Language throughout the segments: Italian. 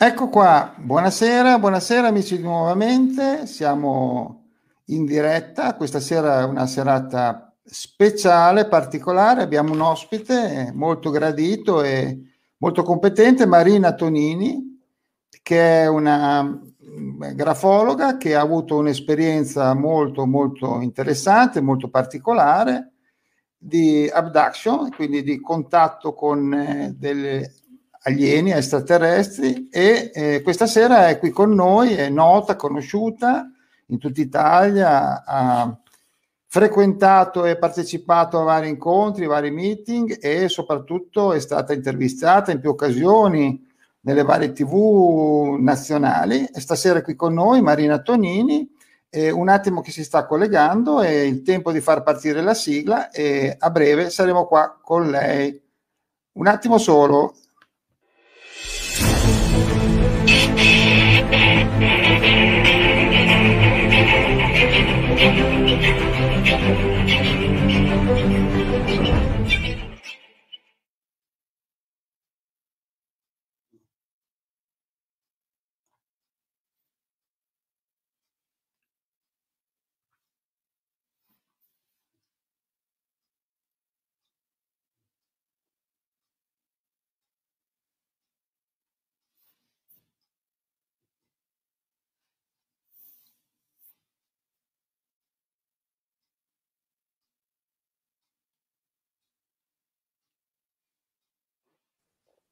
Ecco qua, buonasera, buonasera amici nuovamente, siamo in diretta, questa sera è una serata speciale, particolare, abbiamo un ospite molto gradito e molto competente, Marina Tonini, che è una mm, grafologa che ha avuto un'esperienza molto molto interessante, molto particolare di abduction, quindi di contatto con eh, delle alieni, extraterrestri e eh, questa sera è qui con noi, è nota, conosciuta in tutta Italia, ha frequentato e partecipato a vari incontri, vari meeting e soprattutto è stata intervistata in più occasioni nelle varie tv nazionali. E stasera è qui con noi Marina Tonini, eh, un attimo che si sta collegando, è il tempo di far partire la sigla e a breve saremo qua con lei. Un attimo solo,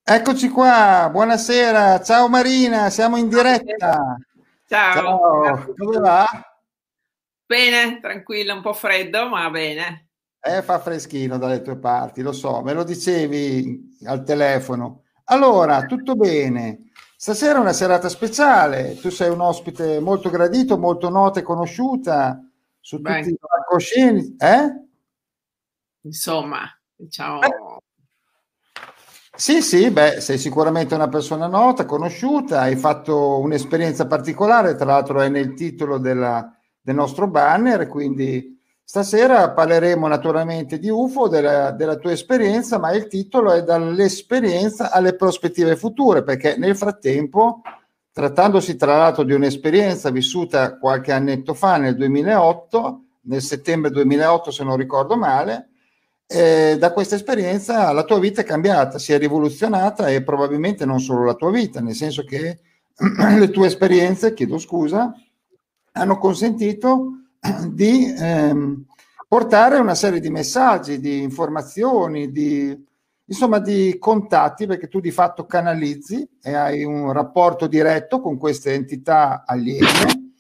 Eccoci qua, buonasera, ciao Marina, siamo in diretta. Ciao. ciao. come va? Bene, tranquilla, un po' freddo, ma bene. Eh, fa freschino dalle tue parti, lo so, me lo dicevi al telefono. Allora, tutto bene. Stasera è una serata speciale, tu sei un ospite molto gradito, molto nota e conosciuta su Beh. tutti i palcoscenici, eh? Insomma, diciamo... Eh sì, sì, beh, sei sicuramente una persona nota, conosciuta, hai fatto un'esperienza particolare, tra l'altro è nel titolo della, del nostro banner, quindi stasera parleremo naturalmente di UFO, della, della tua esperienza, ma il titolo è dall'esperienza alle prospettive future, perché nel frattempo, trattandosi tra l'altro di un'esperienza vissuta qualche annetto fa, nel 2008, nel settembre 2008 se non ricordo male, eh, da questa esperienza la tua vita è cambiata, si è rivoluzionata e probabilmente non solo la tua vita, nel senso che le tue esperienze, chiedo scusa, hanno consentito di ehm, portare una serie di messaggi, di informazioni, di, insomma di contatti, perché tu di fatto canalizzi e hai un rapporto diretto con queste entità aliene.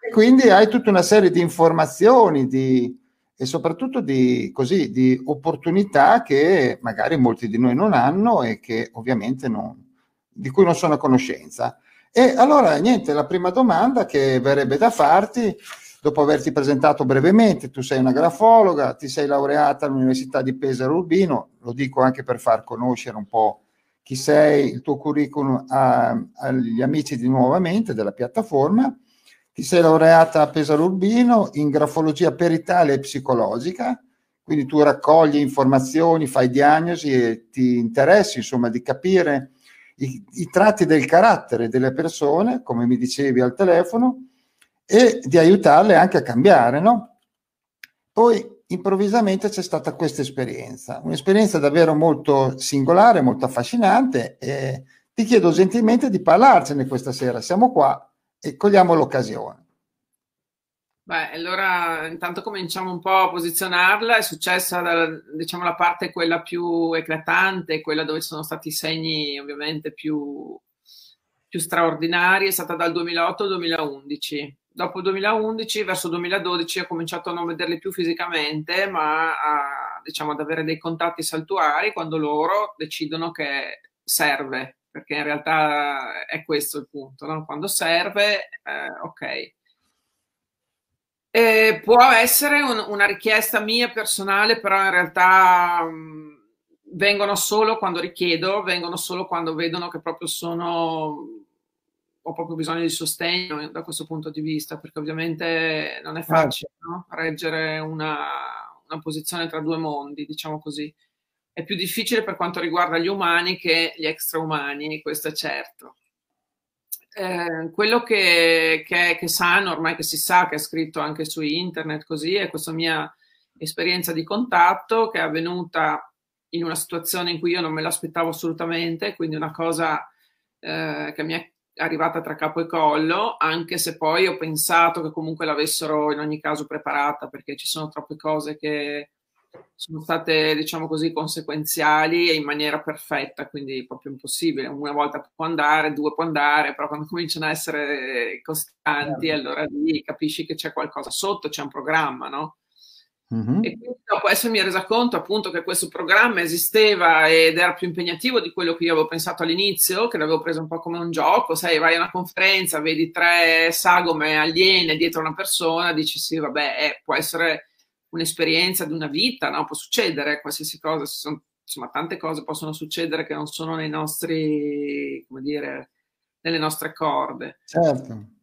E quindi hai tutta una serie di informazioni, di, e soprattutto di, così, di opportunità che magari molti di noi non hanno e che ovviamente non, di cui non sono a conoscenza. E allora, niente, la prima domanda che verrebbe da farti, dopo averti presentato brevemente, tu sei una grafologa, ti sei laureata all'Università di Pesaro Urbino, lo dico anche per far conoscere un po' chi sei, il tuo curriculum a, agli amici di Nuovamente della piattaforma, ti sei laureata a Pesaro Urbino in grafologia peritale e psicologica, quindi tu raccogli informazioni, fai diagnosi e ti interessi insomma di capire i, i tratti del carattere delle persone, come mi dicevi al telefono, e di aiutarle anche a cambiare, no? Poi improvvisamente c'è stata questa esperienza, un'esperienza davvero molto singolare, molto affascinante e ti chiedo gentilmente di parlarcene questa sera. Siamo qua e cogliamo l'occasione. Beh, allora intanto cominciamo un po' a posizionarla. È successa, diciamo, la parte quella più eclatante, quella dove sono stati i segni ovviamente più, più straordinari, è stata dal 2008 al 2011. Dopo il 2011, verso il 2012, ho cominciato a non vederli più fisicamente, ma a, diciamo, ad avere dei contatti saltuari quando loro decidono che serve perché in realtà è questo il punto, no? quando serve, eh, ok. E può essere un, una richiesta mia personale, però in realtà mh, vengono solo quando richiedo, vengono solo quando vedono che proprio sono ho proprio bisogno di sostegno da questo punto di vista, perché ovviamente non è certo. facile no? reggere una, una posizione tra due mondi, diciamo così è più difficile per quanto riguarda gli umani che gli extraumani, questo è certo. eh, quello che, che, che, sanno, ormai che si sa, che è scritto anche su internet così, è questa mia esperienza di contatto che è avvenuta in una situazione in cui io non me l'aspettavo assolutamente, quindi una cosa eh, che mi è arrivata tra capo e collo, anche se poi ho pensato che comunque l'avessero in ogni caso preparata, perché ci sono troppe cose che sono state, diciamo così, conseguenziali e in maniera perfetta, quindi proprio impossibile. Una volta può andare, due può andare, però quando cominciano a essere costanti, certo. allora lì capisci che c'è qualcosa sotto, c'è un programma, no? Mm-hmm. E quindi dopo essermi resa conto appunto che questo programma esisteva ed era più impegnativo di quello che io avevo pensato all'inizio, che l'avevo preso un po' come un gioco, sai, vai a una conferenza, vedi tre sagome aliene dietro una persona, dici sì, vabbè, eh, può essere un'esperienza di una vita, no? può succedere qualsiasi cosa, sono, insomma tante cose possono succedere che non sono nei nostri, come dire, nelle nostre corde. Certo.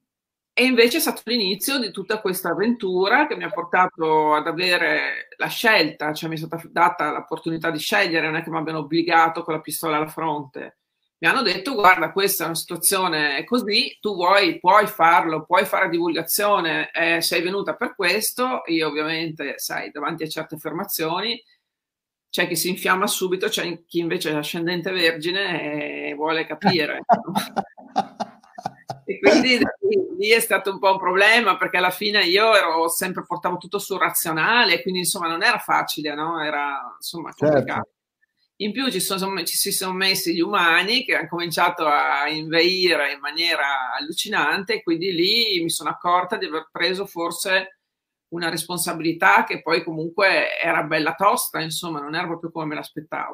E invece è stato l'inizio di tutta questa avventura che mi ha portato ad avere la scelta, cioè mi è stata data l'opportunità di scegliere, non è che mi abbiano obbligato con la pistola alla fronte. Mi hanno detto, guarda, questa è una situazione così, tu vuoi, puoi farlo, puoi fare divulgazione, eh, sei venuta per questo, io ovviamente, sai, davanti a certe affermazioni, c'è chi si infiamma subito, c'è chi invece è ascendente vergine e vuole capire. E quindi lì è stato un po' un problema perché alla fine io ero sempre portavo tutto sul razionale, quindi insomma non era facile, no? Era insomma certo. complicato. Certo. In più ci, sono, ci, si sono messi gli umani che hanno cominciato a inveire in maniera allucinante quindi lì mi sono accorta di aver preso forse una responsabilità che poi comunque era bella tosta, insomma, non era proprio come me l'aspettavo.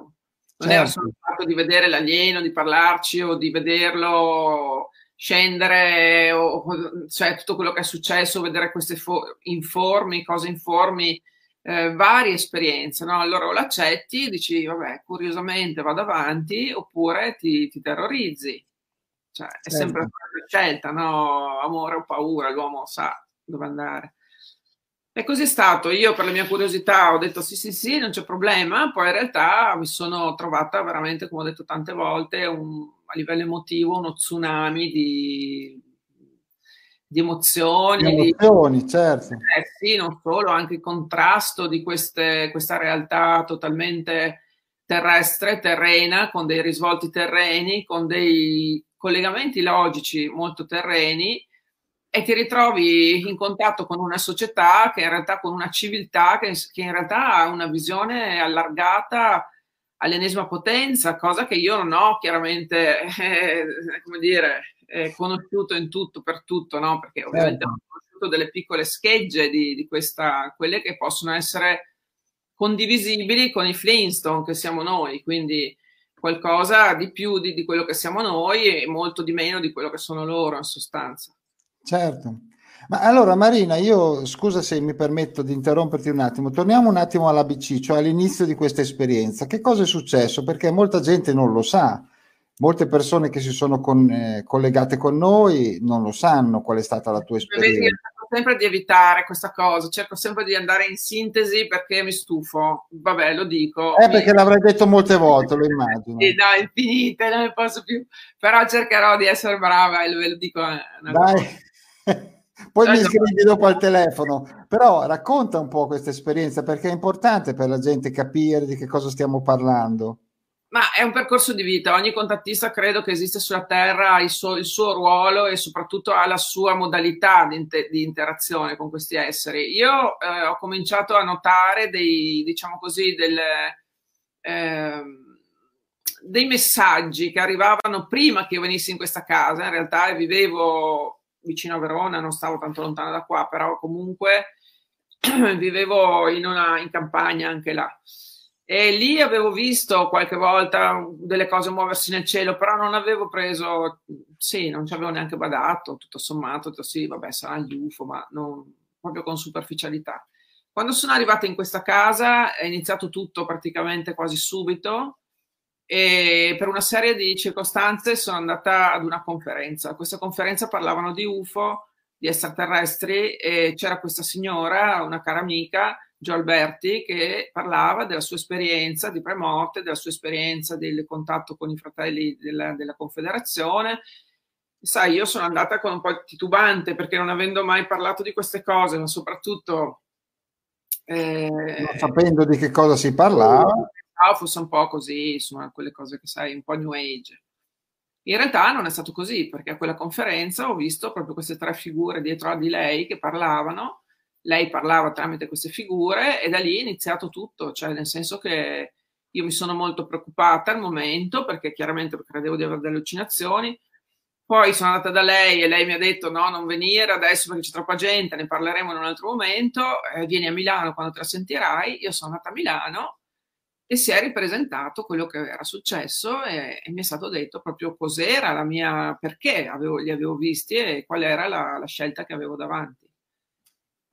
Non certo. era solo il fatto di vedere l'alieno, di parlarci o di vederlo scendere, o, cioè tutto quello che è successo, vedere queste fo- informi, cose informi, eh, varie esperienze, no? Allora o l'accetti, dici, vabbè, curiosamente vado avanti, oppure ti, ti terrorizzi. Cioè, è certo. sempre una scelta, no? Amore o paura, l'uomo sa dove andare. E così è stato. Io per la mia curiosità ho detto sì, sì, sì, non c'è problema. Poi in realtà mi sono trovata veramente, come ho detto tante volte, un, a livello emotivo uno tsunami di, di emozioni. Di emozioni, di, certo. Eh, sì, non solo, anche il contrasto di queste, questa realtà totalmente terrestre, terrena, con dei risvolti terreni, con dei collegamenti logici molto terreni e ti ritrovi in contatto con una società che in realtà con una civiltà che, che in realtà ha una visione allargata all'ennesima potenza, cosa che io non ho chiaramente, eh, come dire, eh, conosciuto in tutto per tutto, no? Perché ovviamente certo. ho conosciuto delle piccole schegge di, di, questa, quelle che possono essere condivisibili con i Flintstone che siamo noi, quindi qualcosa di più di, di quello che siamo noi e molto di meno di quello che sono loro in sostanza. Certo. Ma allora Marina, io scusa se mi permetto di interromperti un attimo, torniamo un attimo all'ABC, cioè all'inizio di questa esperienza. Che cosa è successo? Perché molta gente non lo sa, molte persone che si sono con, eh, collegate con noi non lo sanno qual è stata la tua esperienza. Vedi, cerco sempre di evitare questa cosa, cerco sempre di andare in sintesi perché mi stufo. Vabbè, lo dico. Eh, mi... perché l'avrei detto molte volte, lo immagino. Sì, no, infinite, non ne posso più. Però cercherò di essere brava e ve lo dico. Eh, Dai. Poi mi scrivi dopo al telefono, però racconta un po' questa esperienza perché è importante per la gente capire di che cosa stiamo parlando. Ma è un percorso di vita, ogni contattista credo che esiste sulla Terra il suo, il suo ruolo e soprattutto ha la sua modalità di, inter- di interazione con questi esseri. Io eh, ho cominciato a notare dei, diciamo così, delle, eh, dei messaggi che arrivavano prima che io venissi in questa casa, in realtà vivevo vicino a Verona, non stavo tanto lontano da qua, però comunque vivevo in, una, in campagna anche là. E lì avevo visto qualche volta delle cose muoversi nel cielo, però non avevo preso, sì, non ci avevo neanche badato, tutto sommato, detto, sì, vabbè, sarà gli UFO, ma non, proprio con superficialità. Quando sono arrivata in questa casa è iniziato tutto praticamente quasi subito e per una serie di circostanze sono andata ad una conferenza. A questa conferenza parlavano di UFO, di extraterrestri e c'era questa signora, una cara amica, Gio Alberti, che parlava della sua esperienza di premorte, della sua esperienza del contatto con i fratelli della, della Confederazione Sai, io sono andata con un po' titubante perché non avendo mai parlato di queste cose, ma soprattutto eh, non sapendo di che cosa si parlava, fosse un po' così, insomma, quelle cose che sai, un po' new age. In realtà non è stato così, perché a quella conferenza ho visto proprio queste tre figure dietro di lei che parlavano, lei parlava tramite queste figure e da lì è iniziato tutto, cioè nel senso che io mi sono molto preoccupata al momento perché chiaramente credevo di avere delle allucinazioni, poi sono andata da lei e lei mi ha detto no, non venire adesso perché c'è troppa gente, ne parleremo in un altro momento, eh, vieni a Milano quando te la sentirai. Io sono andata a Milano e si è ripresentato quello che era successo e, e mi è stato detto proprio cos'era la mia, perché avevo, li avevo visti e qual era la, la scelta che avevo davanti.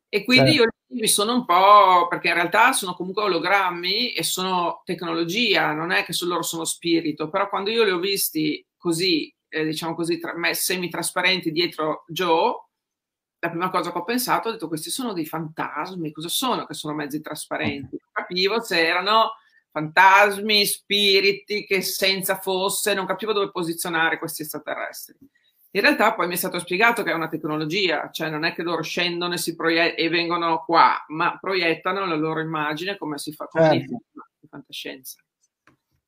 E quindi certo. io mi sono un po', perché in realtà sono comunque ologrammi e sono tecnologia, non è che loro sono spirito, però quando io li ho visti così eh, diciamo così, tra, semi-trasparenti dietro Joe, la prima cosa che ho pensato, ho detto questi sono dei fantasmi, cosa sono che sono mezzi trasparenti? Non capivo se erano fantasmi, spiriti, che senza fosse, non capivo dove posizionare questi extraterrestri. In realtà poi mi è stato spiegato che è una tecnologia, cioè non è che loro scendono e, proiett- e vengono qua, ma proiettano la loro immagine come si fa con certo. di fantascienza.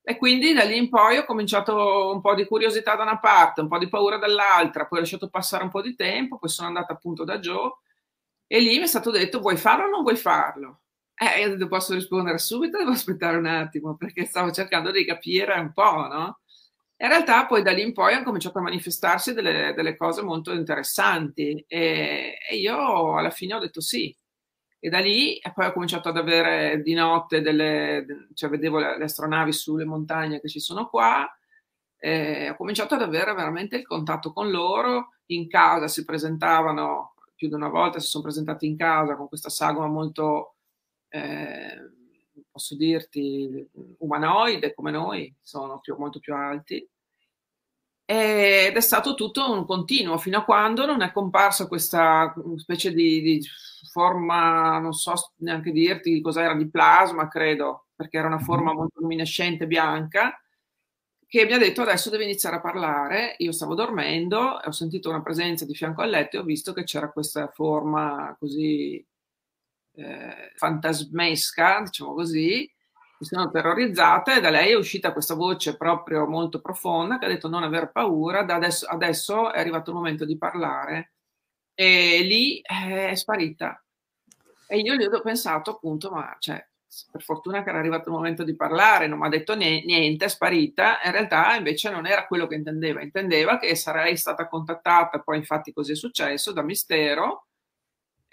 E quindi da lì in poi ho cominciato un po' di curiosità da una parte, un po' di paura dall'altra, poi ho lasciato passare un po' di tempo, poi sono andata appunto da Joe e lì mi è stato detto vuoi farlo o non vuoi farlo? Eh, io posso rispondere subito, devo aspettare un attimo perché stavo cercando di capire un po', no? In realtà poi da lì in poi hanno cominciato a manifestarsi delle, delle cose molto interessanti e, e io alla fine ho detto sì, e da lì e poi ho cominciato ad avere di notte delle, cioè vedevo le, le astronavi sulle montagne che ci sono qua, eh, ho cominciato ad avere veramente il contatto con loro, in casa si presentavano, più di una volta si sono presentati in casa con questa sagoma molto, eh, posso dirti, umanoide come noi, sono più, molto più alti. Ed è stato tutto un continuo fino a quando non è comparsa questa specie di, di forma, non so neanche dirti cos'era, di plasma, credo, perché era una forma molto luminescente, bianca, che mi ha detto adesso devi iniziare a parlare. Io stavo dormendo ho sentito una presenza di fianco al letto e ho visto che c'era questa forma così eh, fantasmesca, diciamo così. Mi sono terrorizzata e da lei è uscita questa voce proprio molto profonda che ha detto non aver paura, da adesso, adesso è arrivato il momento di parlare e lì eh, è sparita. E io gli ho pensato appunto, ma cioè, per fortuna che era arrivato il momento di parlare, non mi ha detto niente, è sparita. In realtà invece non era quello che intendeva, intendeva che sarei stata contattata, poi infatti così è successo, da Mistero,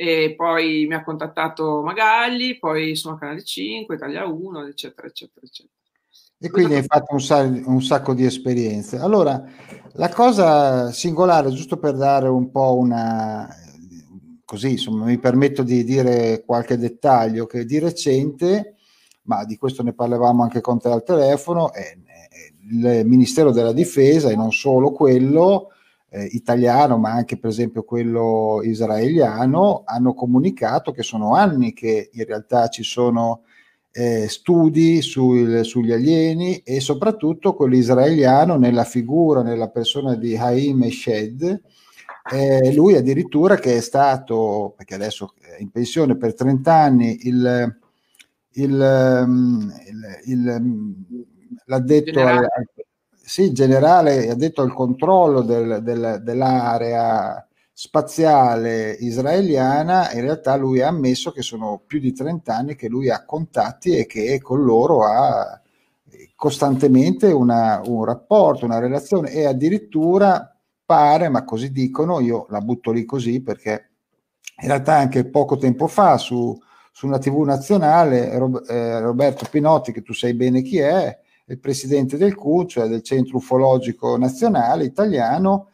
e poi mi ha contattato Magalli, poi sono a Canale 5, Italia 1, eccetera, eccetera, eccetera. E quindi hai fatto un, un, sacco di esperienze. Allora, la cosa singolare, giusto per dare un po' una... così, insomma, mi permetto di dire qualche dettaglio, che di recente, ma di questo ne parlavamo anche con te al telefono, è, il Ministero della Difesa, e non solo quello, eh, italiano, ma anche per esempio quello israeliano, hanno comunicato che sono anni che in realtà ci sono eh, studi sul, sugli alieni e soprattutto quello israeliano nella figura, nella persona di Haim Eshed, eh, lui addirittura che è stato, perché adesso è in pensione per 30 anni, il, il, mm, il, il mm, l'addetto generale. Al, sì, generale, addetto al controllo del, del, dell'area spaziale israeliana, in realtà lui ha ammesso che sono più di 30 anni che lui ha contatti e che con loro ha costantemente una, un rapporto, una relazione e addirittura pare, ma così dicono, io la butto lì così perché in realtà anche poco tempo fa su, su una tv nazionale eh, Roberto Pinotti, che tu sai bene chi è, il presidente del CUN, cioè del Centro Ufologico Nazionale Italiano,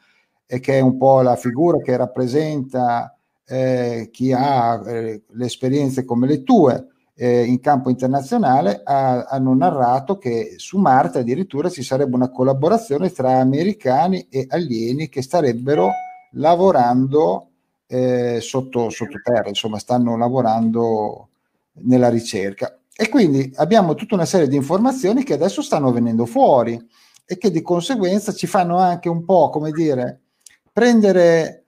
e che è un po' la figura che rappresenta eh, chi ha eh, le esperienze come le tue eh, in campo internazionale, ha, hanno narrato che su Marte addirittura ci sarebbe una collaborazione tra americani e alieni che starebbero lavorando eh, sotto, sottoterra, insomma stanno lavorando nella ricerca. E quindi abbiamo tutta una serie di informazioni che adesso stanno venendo fuori e che di conseguenza ci fanno anche un po', come dire, prendere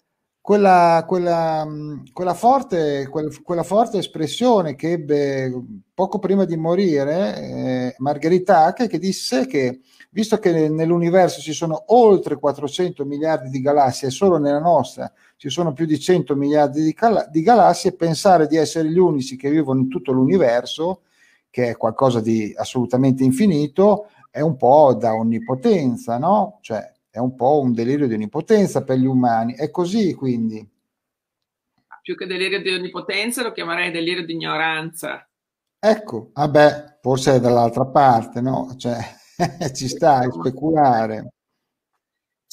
quella, quella, quella, forte, quella, forte, espressione che ebbe poco prima di morire eh, Margherita Hack che disse che visto che nell'universo ci sono oltre 400 miliardi di galassie e solo nella nostra ci sono più di 100 miliardi di, cal- di galassie, pensare di essere gli unici che vivono in tutto l'universo, che è qualcosa di assolutamente infinito, è un po' da onnipotenza, no? Cioè, è un po' un delirio di onnipotenza per gli umani. È così quindi. Più che delirio di onnipotenza lo chiamerei delirio di ignoranza. Ecco, vabbè, forse è dall'altra parte, no? Cioè, ci sta a speculare.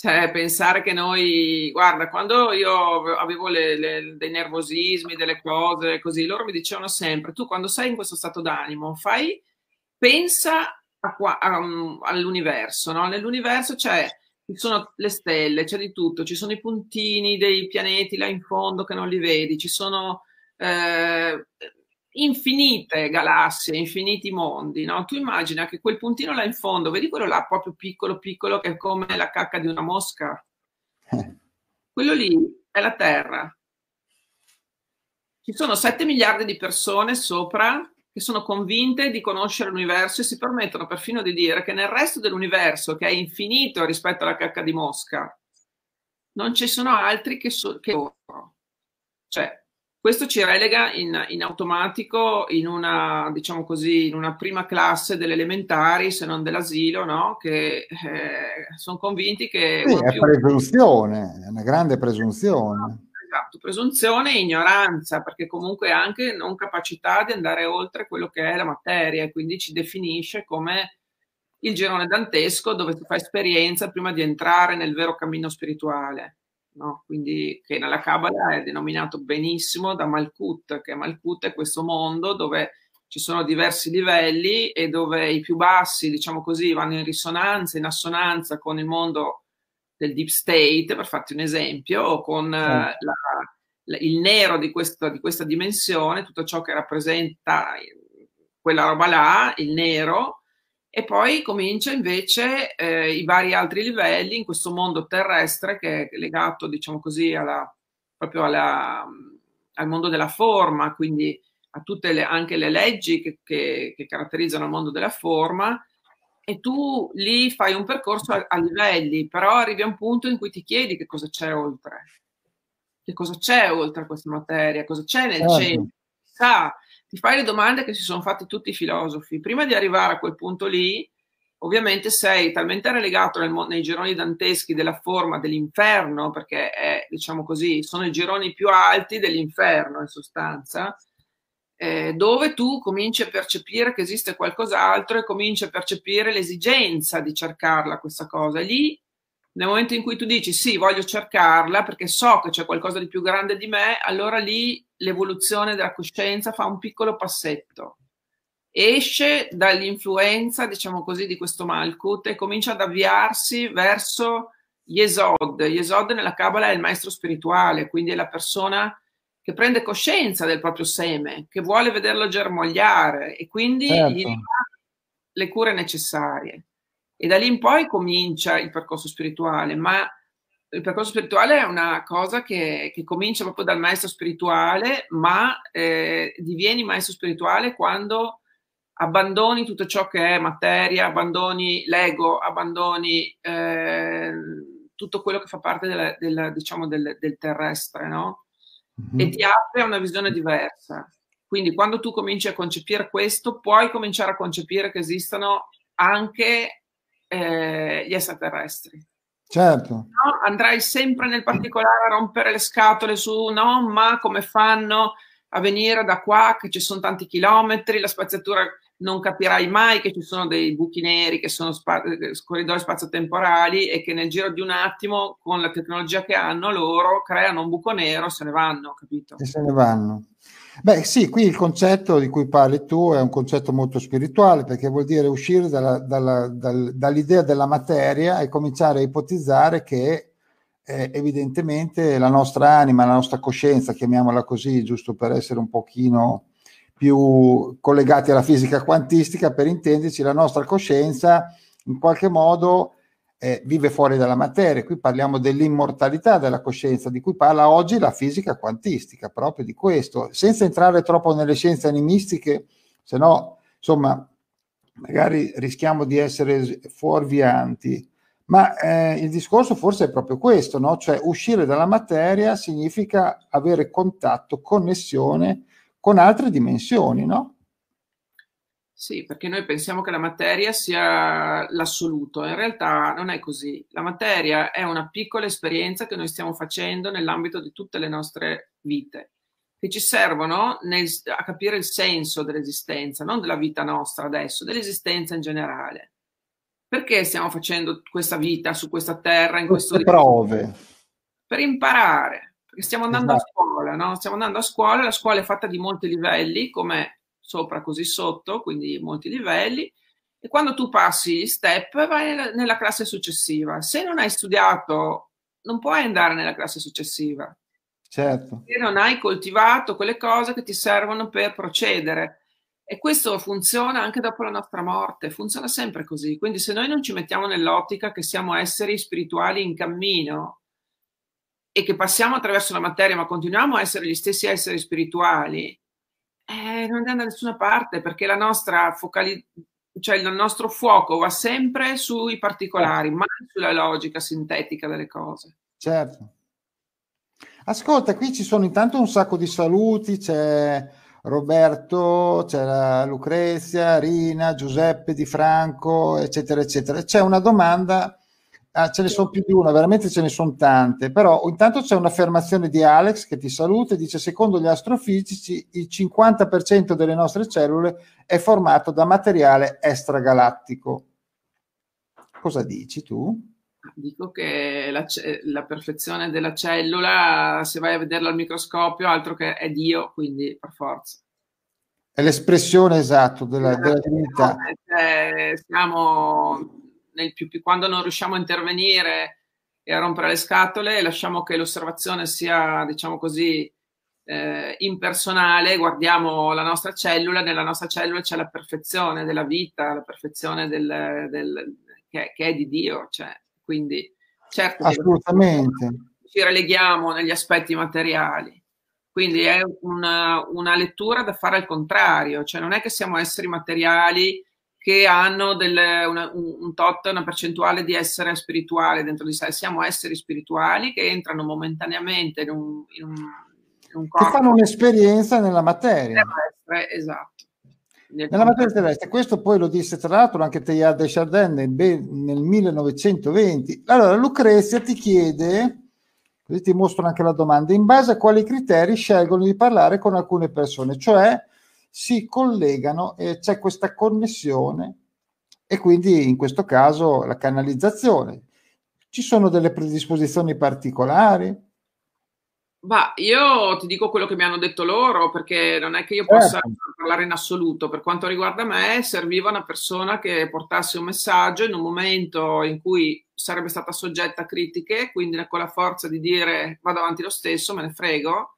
Cioè, pensare che noi, guarda, quando io avevo le, le, dei nervosismi, delle cose così, loro mi dicevano sempre, tu quando sei in questo stato d'animo, fai, pensa a, a, um, all'universo, no? Nell'universo c'è ci sono le stelle, c'è di tutto, ci sono i puntini dei pianeti là in fondo che non li vedi, ci sono eh, infinite galassie, infiniti mondi, no? Tu immagina che quel puntino là in fondo, vedi quello là proprio piccolo piccolo che è come la cacca di una mosca? Quello lì è la Terra. Ci sono 7 miliardi di persone sopra che sono convinte di conoscere l'universo e si permettono perfino di dire che nel resto dell'universo, che è infinito rispetto alla cacca di mosca, non ci sono altri che, so- che loro. Cioè, questo ci relega in, in, automatico in una, diciamo così, in una prima classe delle elementari, se non dell'asilo, no? Che eh, sono convinti che... Sì, è più... presunzione, è una grande presunzione esatto, presunzione e ignoranza, perché comunque anche non capacità di andare oltre quello che è la materia e quindi ci definisce come il girone dantesco dove si fa esperienza prima di entrare nel vero cammino spirituale. No? Quindi che nella Kabbalah è denominato benissimo da Malkut, che Malkut è questo mondo dove ci sono diversi livelli e dove i più bassi, diciamo così, vanno in risonanza, in assonanza con il mondo del deep state, per farti un esempio, o con eh, la, la, il nero di, questo, di questa dimensione, tutto ciò che rappresenta quella roba là, il nero, e poi comincia invece eh, i vari altri livelli in questo mondo terrestre che è legato, diciamo così, alla, proprio alla, al mondo della forma, quindi a tutte le, anche le leggi che, che, che caratterizzano il mondo della forma, e tu lì fai un percorso a, a, livelli, però arrivi a un punto in cui ti chiedi che cosa c'è oltre, che cosa c'è oltre a questa materia, cosa c'è nel certo. cielo, sa, ti fai le domande che si sono fatti tutti i filosofi. Prima di arrivare a quel punto lì, ovviamente sei talmente relegato nel, nei gironi danteschi della forma dell'inferno, perché è, diciamo così, sono i gironi più alti dell'inferno in sostanza, eh, dove tu cominci a percepire che esiste qualcos'altro e cominci a percepire l'esigenza di cercarla questa cosa. Lì, nel momento in cui tu dici sì, voglio cercarla perché so che c'è qualcosa di più grande di me, allora lì l'evoluzione della coscienza fa un piccolo passetto. Esce dall'influenza, diciamo così, di questo Malkut e comincia ad avviarsi verso Yesod. Yesod nella Kabbalah è il maestro spirituale, quindi è la persona che prende coscienza del proprio seme, che vuole vederlo germogliare e quindi certo. gli dà le cure necessarie. E da lì in poi comincia il percorso spirituale, ma il percorso spirituale è una cosa che, che comincia proprio dal maestro spirituale, ma eh, divieni maestro spirituale quando abbandoni tutto ciò che è materia, abbandoni l'ego, abbandoni eh, tutto quello che fa parte della, della, diciamo, del, del terrestre, no? mm-hmm. e ti apre a una visione diversa. Quindi quando tu cominci a concepire questo, puoi cominciare a concepire che esistano anche eh, gli extraterrestri. Certo. No? Andrai sempre nel particolare a rompere le scatole su no, ma come fanno a venire da qua, che ci sono tanti chilometri, la spaziatura non capirai mai che ci sono dei buchi neri che sono spa- eh, corridoi spazio-temporali e che nel giro di un attimo, con la tecnologia che hanno loro, creano un buco nero, se ne vanno, capito? E se ne vanno. Beh, sì, qui il concetto di cui parli tu è un concetto molto spirituale perché vuol dire uscire dalla, dalla, dal, dall'idea della materia e cominciare a ipotizzare che eh, evidentemente la nostra anima, la nostra coscienza, chiamiamola così, giusto per essere un pochino più collegati alla fisica quantistica, per intenderci, la nostra coscienza in qualche modo eh, vive fuori dalla materia. Qui parliamo dell'immortalità della coscienza, di cui parla oggi la fisica quantistica, proprio di questo, senza entrare troppo nelle scienze animistiche, se no, insomma, magari rischiamo di essere fuorvianti. Ma eh, il discorso forse è proprio questo, no? Cioè uscire dalla materia significa avere contatto, connessione con altre dimensioni, no? Sì, perché noi pensiamo che la materia sia l'assoluto, in realtà non è così. La materia è una piccola esperienza che noi stiamo facendo nell'ambito di tutte le nostre vite, che ci servono nel, a capire il senso dell'esistenza, non della vita nostra adesso, dell'esistenza in generale. Perché stiamo facendo questa vita su questa terra, in questo prove? Per imparare, perché stiamo andando esatto. a scuola, no? Stiamo andando a scuola, la scuola è fatta di molti livelli, come sopra così sotto, quindi molti livelli, e quando tu passi gli step vai nella classe successiva. Se non hai studiato, non puoi andare nella classe successiva. Certo. Se non hai coltivato quelle cose che ti servono per procedere. E questo funziona anche dopo la nostra morte, funziona sempre così. Quindi se noi non ci mettiamo nell'ottica che siamo esseri spirituali in cammino e che passiamo attraverso la materia, ma continuiamo a essere gli stessi esseri spirituali, eh, non andiamo da nessuna parte perché la nostra focali- cioè il nostro fuoco va sempre sui particolari, mai sulla logica sintetica delle cose. Certo. Ascolta, qui ci sono intanto un sacco di saluti, c'è Roberto, c'è Lucrezia, Rina, Giuseppe Di Franco, eccetera, eccetera. C'è una domanda Ah, ce ne sono più di una, veramente ce ne sono tante, però intanto c'è un'affermazione di Alex che ti saluta e dice secondo gli astrofisici il 50% delle nostre cellule è formato da materiale extragalattico. Cosa dici tu? Dico che la, la, perfezione della cellula, se vai a vederla al microscopio, altro che è Dio, quindi per forza. È l'espressione esatta della, della divinità. Cioè, siamo più, quando non riusciamo a intervenire e a rompere le scatole, lasciamo che l'osservazione sia, diciamo così, eh, impersonale, guardiamo la nostra cellula, nella nostra cellula c'è la perfezione della vita, la perfezione del, del, che, che, è di Dio, cioè, quindi certo assolutamente ci releghiamo negli aspetti materiali. Quindi è una, una lettura da fare al contrario, cioè non è che siamo esseri materiali che hanno delle, una, un, tot, una percentuale di essere spirituale dentro di sé. Siamo esseri spirituali che entrano momentaneamente in un, in un, in un corpo. Che fanno un'esperienza nella materia. Terrestre, esatto. Nel nella materia terrestre. Questo poi lo disse tra l'altro anche Teilhard de Chardin nel, nel 1920. Allora Lucrezia ti chiede, così ti mostro anche la domanda, in base a quali criteri scelgono di parlare con alcune persone, cioè si collegano e c'è questa connessione e quindi in questo caso la canalizzazione. Ci sono delle predisposizioni particolari? Ma io ti dico quello che mi hanno detto loro, perché non è che io possa certo. parlare in assoluto. Per quanto riguarda me, serviva una persona che portasse un messaggio in un momento in cui sarebbe stata soggetta a critiche, quindi con la forza di dire vado avanti lo stesso, me ne frego,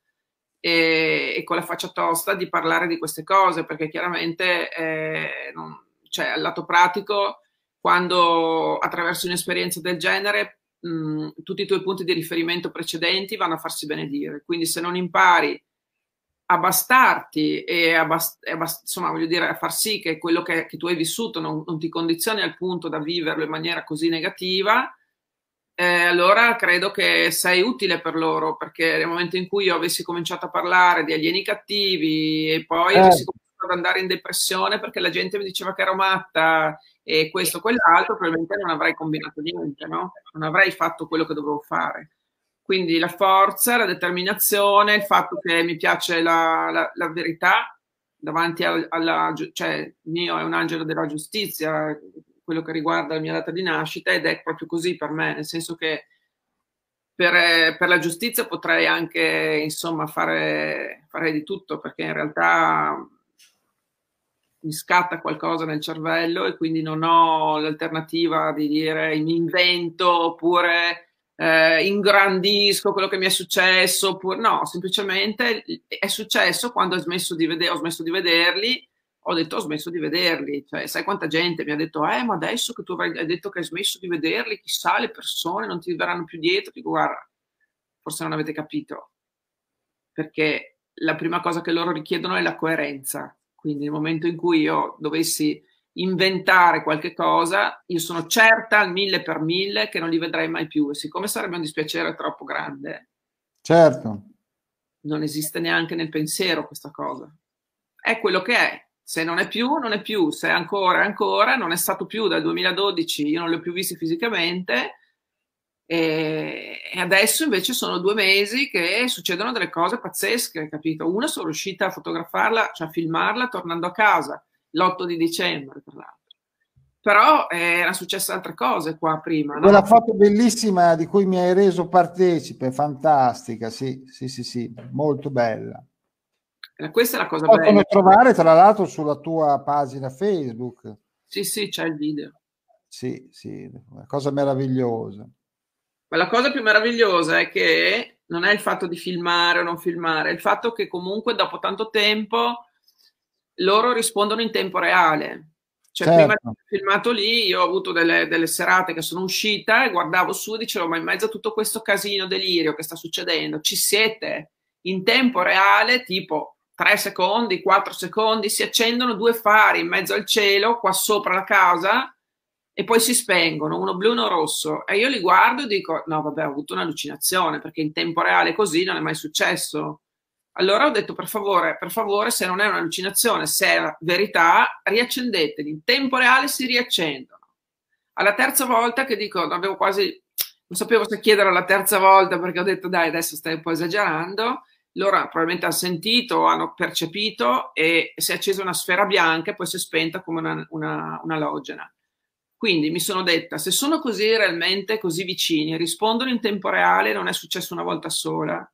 e, e, con la faccia tosta di parlare di queste cose, perché chiaramente eh, non, cioè, al lato pratico, quando attraverso un'esperienza del genere, mh, tutti i tuoi punti di riferimento precedenti vanno a farsi benedire. Quindi se non impari a bastarti e a, bast- e a bast- insomma, voglio dire, a far sì che quello che, che tu hai vissuto non, non ti condizioni al punto da viverlo in maniera così negativa, eh, allora credo che sei utile per loro, perché nel momento in cui io avessi cominciato a parlare di alieni cattivi e poi eh. avessi cominciato ad andare in depressione perché la gente mi diceva che ero matta e questo, quell'altro, probabilmente non avrei combinato niente, no? Non avrei fatto quello che dovevo fare. Quindi la forza, la determinazione, il fatto che mi piace la, la, la verità davanti alla, cioè il mio è un angelo della giustizia, quello che riguarda la mia data di nascita ed è proprio così per me, nel senso che per, per la giustizia potrei anche insomma fare, fare di tutto perché in realtà mi scatta qualcosa nel cervello e quindi non ho l'alternativa di dire mi invento oppure eh, ingrandisco quello che mi è successo oppure no, semplicemente è successo quando ho smesso di, vedere, ho smesso di vederli ho detto ho smesso di vederli, cioè sai quanta gente mi ha detto eh ma adesso che tu hai detto che hai smesso di vederli, chissà le persone non ti verranno più dietro, dico guarda, forse non avete capito, perché la prima cosa che loro richiedono è la coerenza, quindi nel momento in cui io dovessi inventare qualche cosa, io sono certa al mille per mille che non li vedrei mai più e siccome sarebbe un dispiacere troppo grande, certo. non esiste neanche nel pensiero questa cosa. È quello che è. Se non è più, non è più. Se è ancora, ancora. Non è stato più dal 2012. Io non li ho più visti fisicamente. E, adesso invece sono due mesi che succedono delle cose pazzesche, capito? Una sono riuscita a fotografarla, cioè a filmarla tornando a casa l'8 di dicembre, tra l'altro. Però eh, erano successe altre cose qua prima. Quella foto bellissima di cui mi hai reso partecipe, fantastica, sì, sì, sì, sì, molto bella. Eh, questa è la cosa Possono bella. trovare tra l'altro sulla tua pagina Facebook. Sì, sì, c'è il video. Sì, sì, una cosa meravigliosa. Ma la cosa più meravigliosa è che non è il fatto di filmare o non filmare, è il fatto che comunque dopo tanto tempo loro rispondono in tempo reale. Cioè, certo. prima del filmato lì, io ho avuto delle, delle, serate che sono uscita e guardavo su e dicevo: Ma in mezzo a tutto questo casino delirio che sta succedendo, ci siete in tempo reale, tipo 3 secondi, 4 secondi, si accendono due fari in mezzo al cielo, qua sopra la casa, e poi si spengono, uno blu e uno rosso. E io li guardo e dico: No, vabbè, ho avuto un'allucinazione perché in tempo reale così non è mai successo. Allora ho detto per favore, per favore, se non è un'allucinazione, se è verità, riaccendeteli. In tempo reale si riaccendono. Alla terza volta che dico, avevo quasi, non sapevo se chiedere la terza volta perché ho detto dai, adesso stai un po' esagerando. Loro probabilmente hanno sentito, hanno percepito e si è accesa una sfera bianca e poi si è spenta come una, una, una logena. Quindi mi sono detta, se sono così realmente così vicini, rispondono in tempo reale, non è successo una volta sola,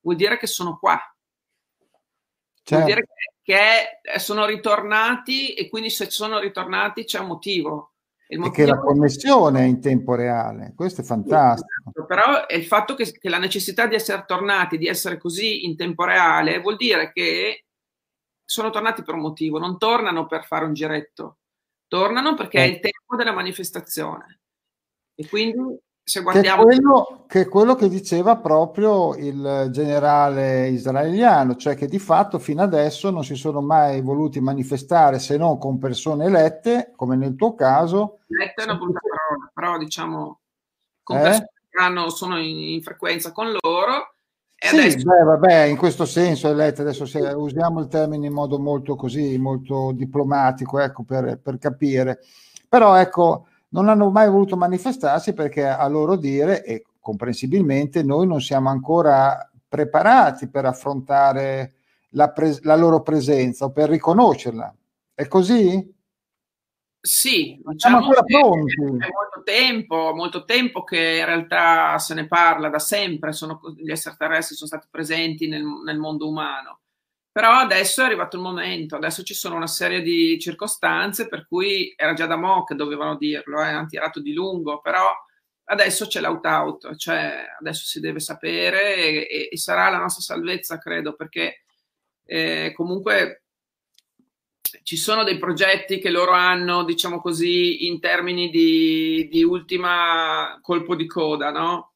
vuol dire che sono qua, Certo. Vuol dire che, che, sono ritornati e quindi se sono ritornati c'è un motivo. E che la connessione è in tempo reale, questo è fantastico. Esatto, però è il fatto che, che, la necessità di essere tornati, di essere così in tempo reale, vuol dire che sono tornati per un motivo, non tornano per fare un giretto, tornano perché eh. è il tempo della manifestazione. E quindi se guardiamo... Che è, quello, che è quello che diceva proprio il generale israeliano, cioè che di fatto fino adesso non si sono mai voluti manifestare se non con persone elette, come nel tuo caso. Elette è una brutta parola, però diciamo con eh? persone che hanno, sono in, in, frequenza con loro. E sì, adesso... beh, vabbè, in questo senso elette, adesso se usiamo il termine in modo molto così, molto diplomatico, ecco, per, per capire. Però ecco, non hanno mai voluto manifestarsi perché a loro dire, e comprensibilmente, noi non siamo ancora preparati per affrontare la, pres- la loro presenza o per riconoscerla. È così? Sì, diciamo ancora pronti. È molto tempo, molto tempo che in realtà se ne parla da sempre, sono, gli extraterrestri sono stati presenti nel, nel mondo umano. Però adesso è arrivato il momento, adesso ci sono una serie di circostanze per cui era già da mo' che dovevano dirlo, eh, hanno tirato di lungo, però adesso c'è l'out-out, cioè adesso si deve sapere e, e, e sarà la nostra salvezza, credo, perché eh, comunque ci sono dei progetti che loro hanno, diciamo così, in termini di, di ultima colpo di coda, no?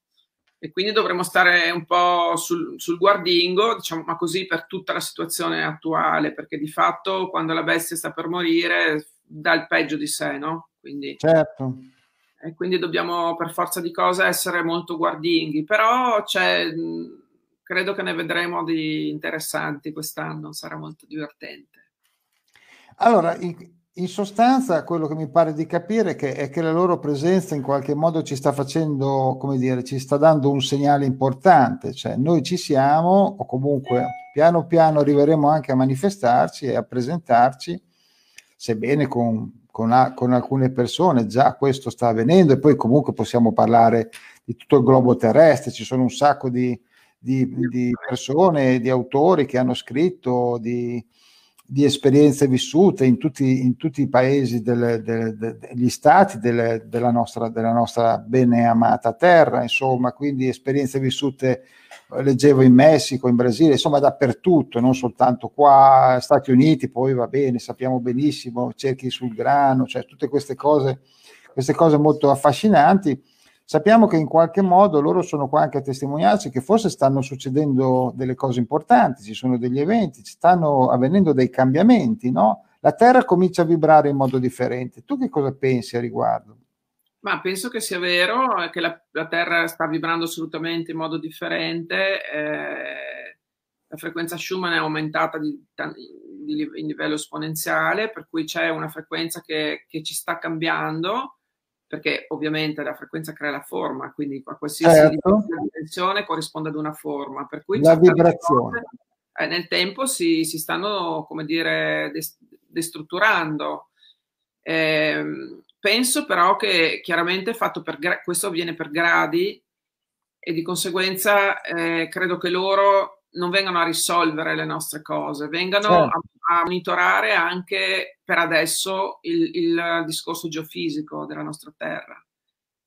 E quindi dovremmo stare un po' sul, sul, guardingo, diciamo, ma così per tutta la situazione attuale, perché di fatto quando la bestia sta per morire dà il peggio di sé, no? Quindi, certo. E quindi dobbiamo per forza di cose essere molto guardinghi, però c'è, credo che ne vedremo di interessanti quest'anno, sarà molto divertente. Allora, in sostanza, quello che mi pare di capire è che, è che, la loro presenza in qualche modo ci sta facendo, come dire, ci sta dando un segnale importante, cioè noi ci siamo o comunque piano piano arriveremo anche a manifestarci e a presentarci, sebbene con, con, con alcune persone. Già questo sta avvenendo e poi comunque possiamo parlare di tutto il globo terrestre, ci sono un sacco di, di, di persone, di autori che hanno scritto, di di esperienze vissute in tutti, in tutti i paesi del, del, del, degli stati della, nostra, della nostra bene amata terra, insomma, quindi esperienze vissute leggevo in Messico, in Brasile, insomma dappertutto, non soltanto qua, Stati Uniti, poi va bene, sappiamo benissimo, cerchi sul grano, cioè tutte queste cose, queste cose molto affascinanti. Sappiamo che in qualche modo loro sono qua anche a testimoniarci che forse stanno succedendo delle cose importanti, ci sono degli eventi, stanno avvenendo dei cambiamenti, no? La Terra comincia a vibrare in modo differente. Tu che cosa pensi a riguardo? Ma penso che sia vero, che la, la Terra sta vibrando assolutamente in modo differente. Eh, la frequenza Schumann è aumentata di, di, in livello esponenziale, per cui c'è una frequenza che, che, ci sta cambiando, perché ovviamente la frequenza crea la forma, quindi a qualsiasi certo. dimensione corrisponde ad una forma. Per cui la vibrazione. Cose, eh, nel tempo si, si, stanno, come dire, destrutturando. Eh, Penso però che chiaramente fatto per gra- questo avviene per gradi e di conseguenza eh, credo che loro non vengano a risolvere le nostre cose, vengano certo. a, a, monitorare anche per adesso il, il discorso geofisico della nostra Terra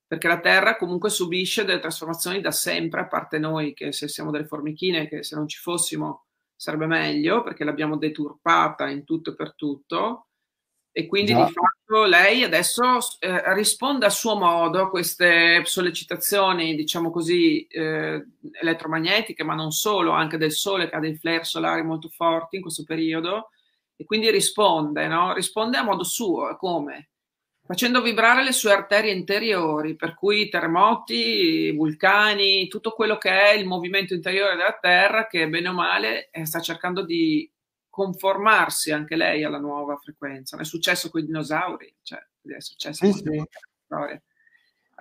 perché la Terra comunque subisce delle trasformazioni da sempre, a parte noi che se siamo delle formichine, che se non ci fossimo sarebbe meglio, perché l'abbiamo deturpata in tutto e per tutto, e quindi no. di fatto lei adesso eh, risponde a suo modo a queste sollecitazioni, diciamo così, eh, elettromagnetiche, ma non solo, anche del Sole che ha dei flare solari molto forti in questo periodo, e quindi risponde, no? risponde a modo suo, come? Facendo vibrare le sue arterie interiori, per cui terremoti, vulcani, tutto quello che è il movimento interiore della Terra, che bene o male eh, sta cercando di conformarsi anche lei alla nuova frequenza. è successo con i dinosauri, cioè è successo sì, sì. storia.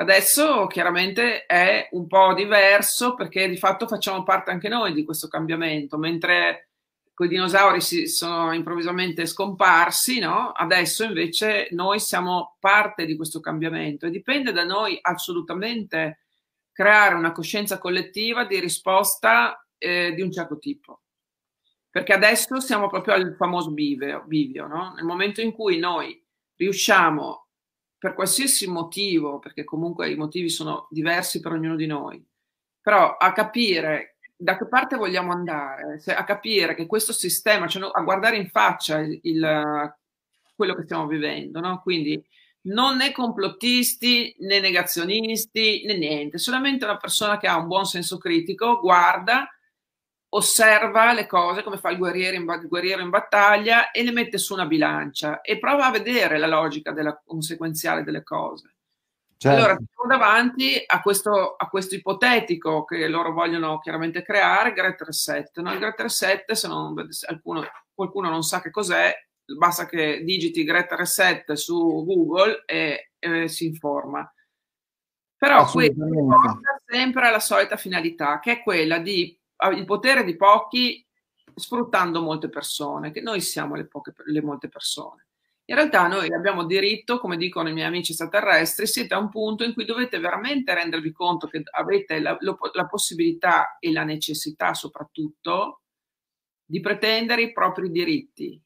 Adesso chiaramente è un po' diverso perché di fatto facciamo parte anche noi di questo cambiamento, mentre con i dinosauri si sono improvvisamente scomparsi, no? adesso invece noi siamo parte di questo cambiamento e dipende da noi assolutamente creare una coscienza collettiva di risposta eh, di un certo tipo perché adesso siamo proprio al famoso bivio, bivio no? nel momento in cui noi riusciamo, per qualsiasi motivo, perché comunque i motivi sono diversi per ognuno di noi, però a capire da che parte vogliamo andare, a capire che questo sistema, cioè a guardare in faccia il, il, quello che stiamo vivendo, no? quindi non né complottisti né negazionisti né niente, solamente una persona che ha un buon senso critico guarda osserva le cose come fa il guerriero, in, il guerriero in battaglia e le mette su una bilancia e prova a vedere la logica della conseguenziale delle cose. Certo. Allora, siamo davanti a questo, a questo, ipotetico che loro vogliono chiaramente creare, Great Reset. No? Il Great Reset, se, non, se alcuno, qualcuno non sa che cos'è, basta che digiti Great Reset su Google e, e si informa. Però questo porta sempre alla solita finalità, che è quella di il potere di pochi sfruttando molte persone, che noi siamo le, poche, le molte persone. In realtà noi abbiamo diritto, come dicono i miei amici extraterrestri, siete a un punto in cui dovete veramente rendervi conto che avete la, la possibilità e la necessità soprattutto di pretendere i propri diritti,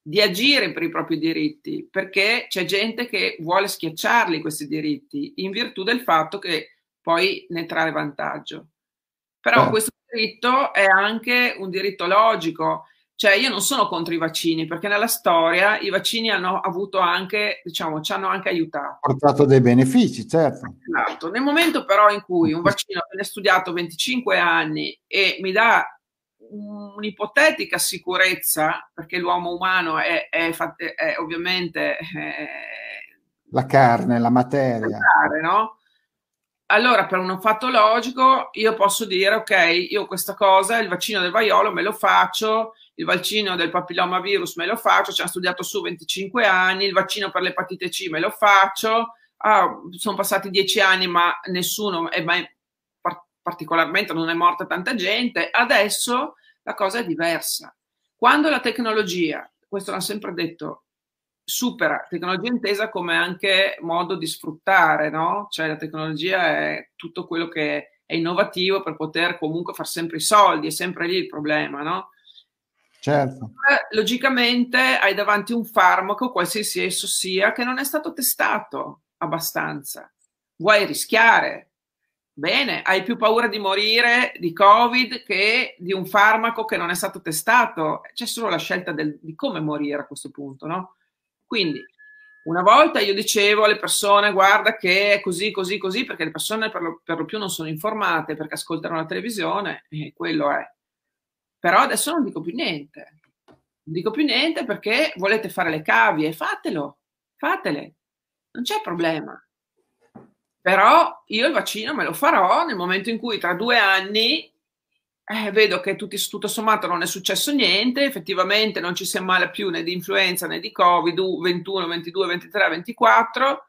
di agire per i propri diritti, perché c'è gente che vuole schiacciarli questi diritti in virtù del fatto che poi ne trae vantaggio. Però eh. questo diritto è anche un diritto logico. Cioè, io non sono contro i vaccini, perché nella storia i vaccini hanno avuto anche, diciamo, ci hanno anche aiutato. Portato dei benefici, certo. Esatto. Nel momento però in cui un vaccino viene studiato 25 anni e mi dà un'ipotetica sicurezza, perché l'uomo umano è, è, è, è ovviamente... la carne, la materia. La carne, no? Allora per un fatto logico io posso dire ok, io questa cosa, il vaccino del vaiolo me lo faccio, il vaccino del papillomavirus me lo faccio, ci hanno studiato su 25 anni, il vaccino per l'epatite C me lo faccio, ah, sono passati 10 anni ma nessuno è mai particolarmente non è morta tanta gente, adesso la cosa è diversa. Quando la tecnologia, questo l'hanno sempre detto, supera tecnologia intesa come anche modo di sfruttare, no? Cioè la tecnologia è tutto quello che è innovativo per poter comunque far sempre i soldi, è sempre lì il problema, no? Certo. Logicamente hai davanti un farmaco, qualsiasi esso sia, che non è stato testato abbastanza. Vuoi rischiare? Bene, hai più paura di morire di Covid che di un farmaco che non è stato testato. C'è solo la scelta del, di come morire a questo punto, no? Quindi, una volta io dicevo alle persone, guarda che è così, così, così, perché le persone per lo, per lo più non sono informate perché ascoltano la televisione e quello è. Però adesso non dico più niente. Non dico più niente perché volete fare le cavie, fatelo, fatele, non c'è problema. Però io il vaccino me lo farò nel momento in cui tra due anni eh, vedo che tutti, tutto sommato non è successo niente, effettivamente non ci si ammala più né di influenza né di Covid 21, 22, 23, 24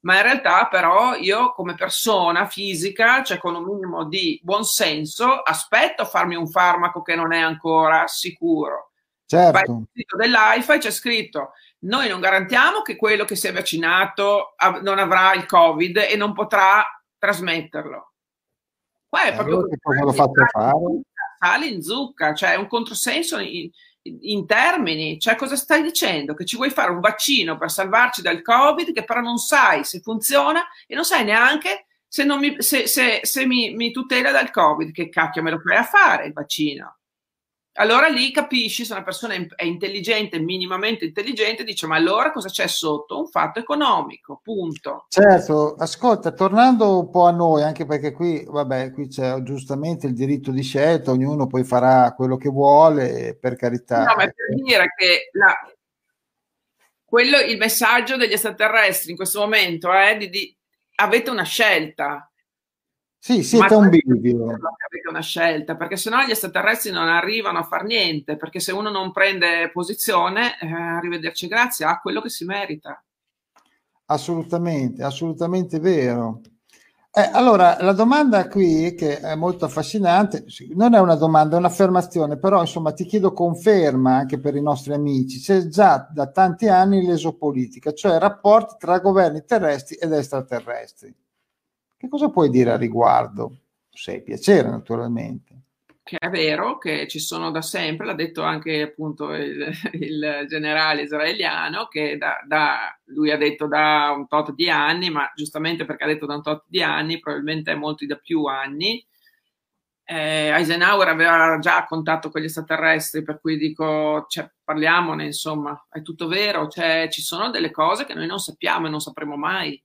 ma in realtà però io come persona fisica, cioè con un minimo di buonsenso, aspetto a farmi un farmaco che non è ancora sicuro. Certo. Vai sul sito dell'AIFA e c'è scritto noi non garantiamo che quello che si è vaccinato non avrà il Covid e non potrà trasmetterlo. Qua è proprio allora, cosa l'ho fatto fare? Sale in zucca, cioè è un controsenso in, in termini, cioè cosa stai dicendo? Che ci vuoi fare un vaccino per salvarci dal Covid, che però non sai se funziona e non sai neanche se, mi, se, se, se mi, mi, tutela dal Covid, che cacchio me lo fai a fare il vaccino? Allora lì capisci se una persona è intelligente, minimamente intelligente, dice ma allora cosa c'è sotto? Un fatto economico, punto. Certo, ascolta, tornando un po' a noi, anche perché qui, vabbè, qui c'è giustamente il diritto di scelta, ognuno poi farà quello che vuole, per carità. No, ma è per dire che la, quello, il messaggio degli extraterrestri in questo momento è di, di avete una scelta, sì, siete un bivio. Avete una scelta, perché sennò gli extraterrestri non arrivano a far niente, perché se uno non prende posizione, eh, arrivederci, grazie, ha quello che si merita. Assolutamente, assolutamente vero. Eh, allora, la domanda qui, che è molto affascinante, non è una domanda, è un'affermazione, però insomma ti chiedo conferma anche per i nostri amici, c'è già da tanti anni l'esopolitica, cioè rapporti tra governi terrestri ed extraterrestri. Che cosa puoi dire a riguardo? Se piacere, naturalmente. Che è vero, che ci sono da sempre, l'ha detto anche appunto il, il generale israeliano, che da, da, lui ha detto da un tot di anni, ma giustamente perché ha detto da un tot di anni, probabilmente molti da più anni, eh, Eisenhower aveva già contatto con gli extraterrestri, per cui dico, cioè, parliamone, insomma, è tutto vero, cioè, ci sono delle cose che noi non sappiamo e non sapremo mai.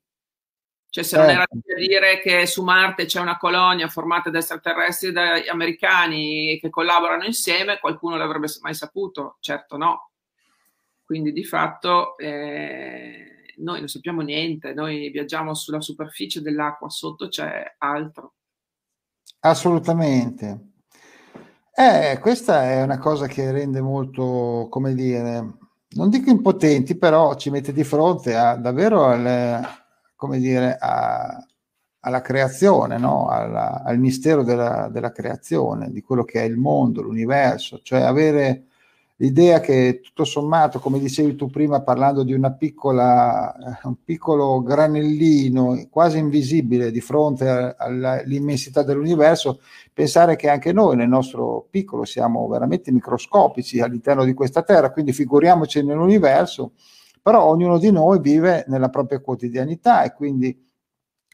Cioè, se non era certo. da dire che su Marte c'è una colonia formata da extraterrestri e da americani che collaborano insieme, qualcuno l'avrebbe mai saputo? Certo no. Quindi di fatto eh, noi non sappiamo niente, noi viaggiamo sulla superficie dell'acqua, sotto c'è altro. Assolutamente. Eh, questa è una cosa che rende molto, come dire, non dico impotenti, però ci mette di fronte a davvero alle, come dire, a, alla creazione, no? alla, al mistero della, della, creazione, di quello che è il mondo, l'universo, cioè avere l'idea che tutto sommato, come dicevi tu prima parlando di una piccola, eh, un piccolo granellino quasi invisibile di fronte all'immensità dell'universo, pensare che anche noi nel nostro piccolo siamo veramente microscopici all'interno di questa Terra, quindi figuriamoci nell'universo però ognuno di noi vive nella propria quotidianità e quindi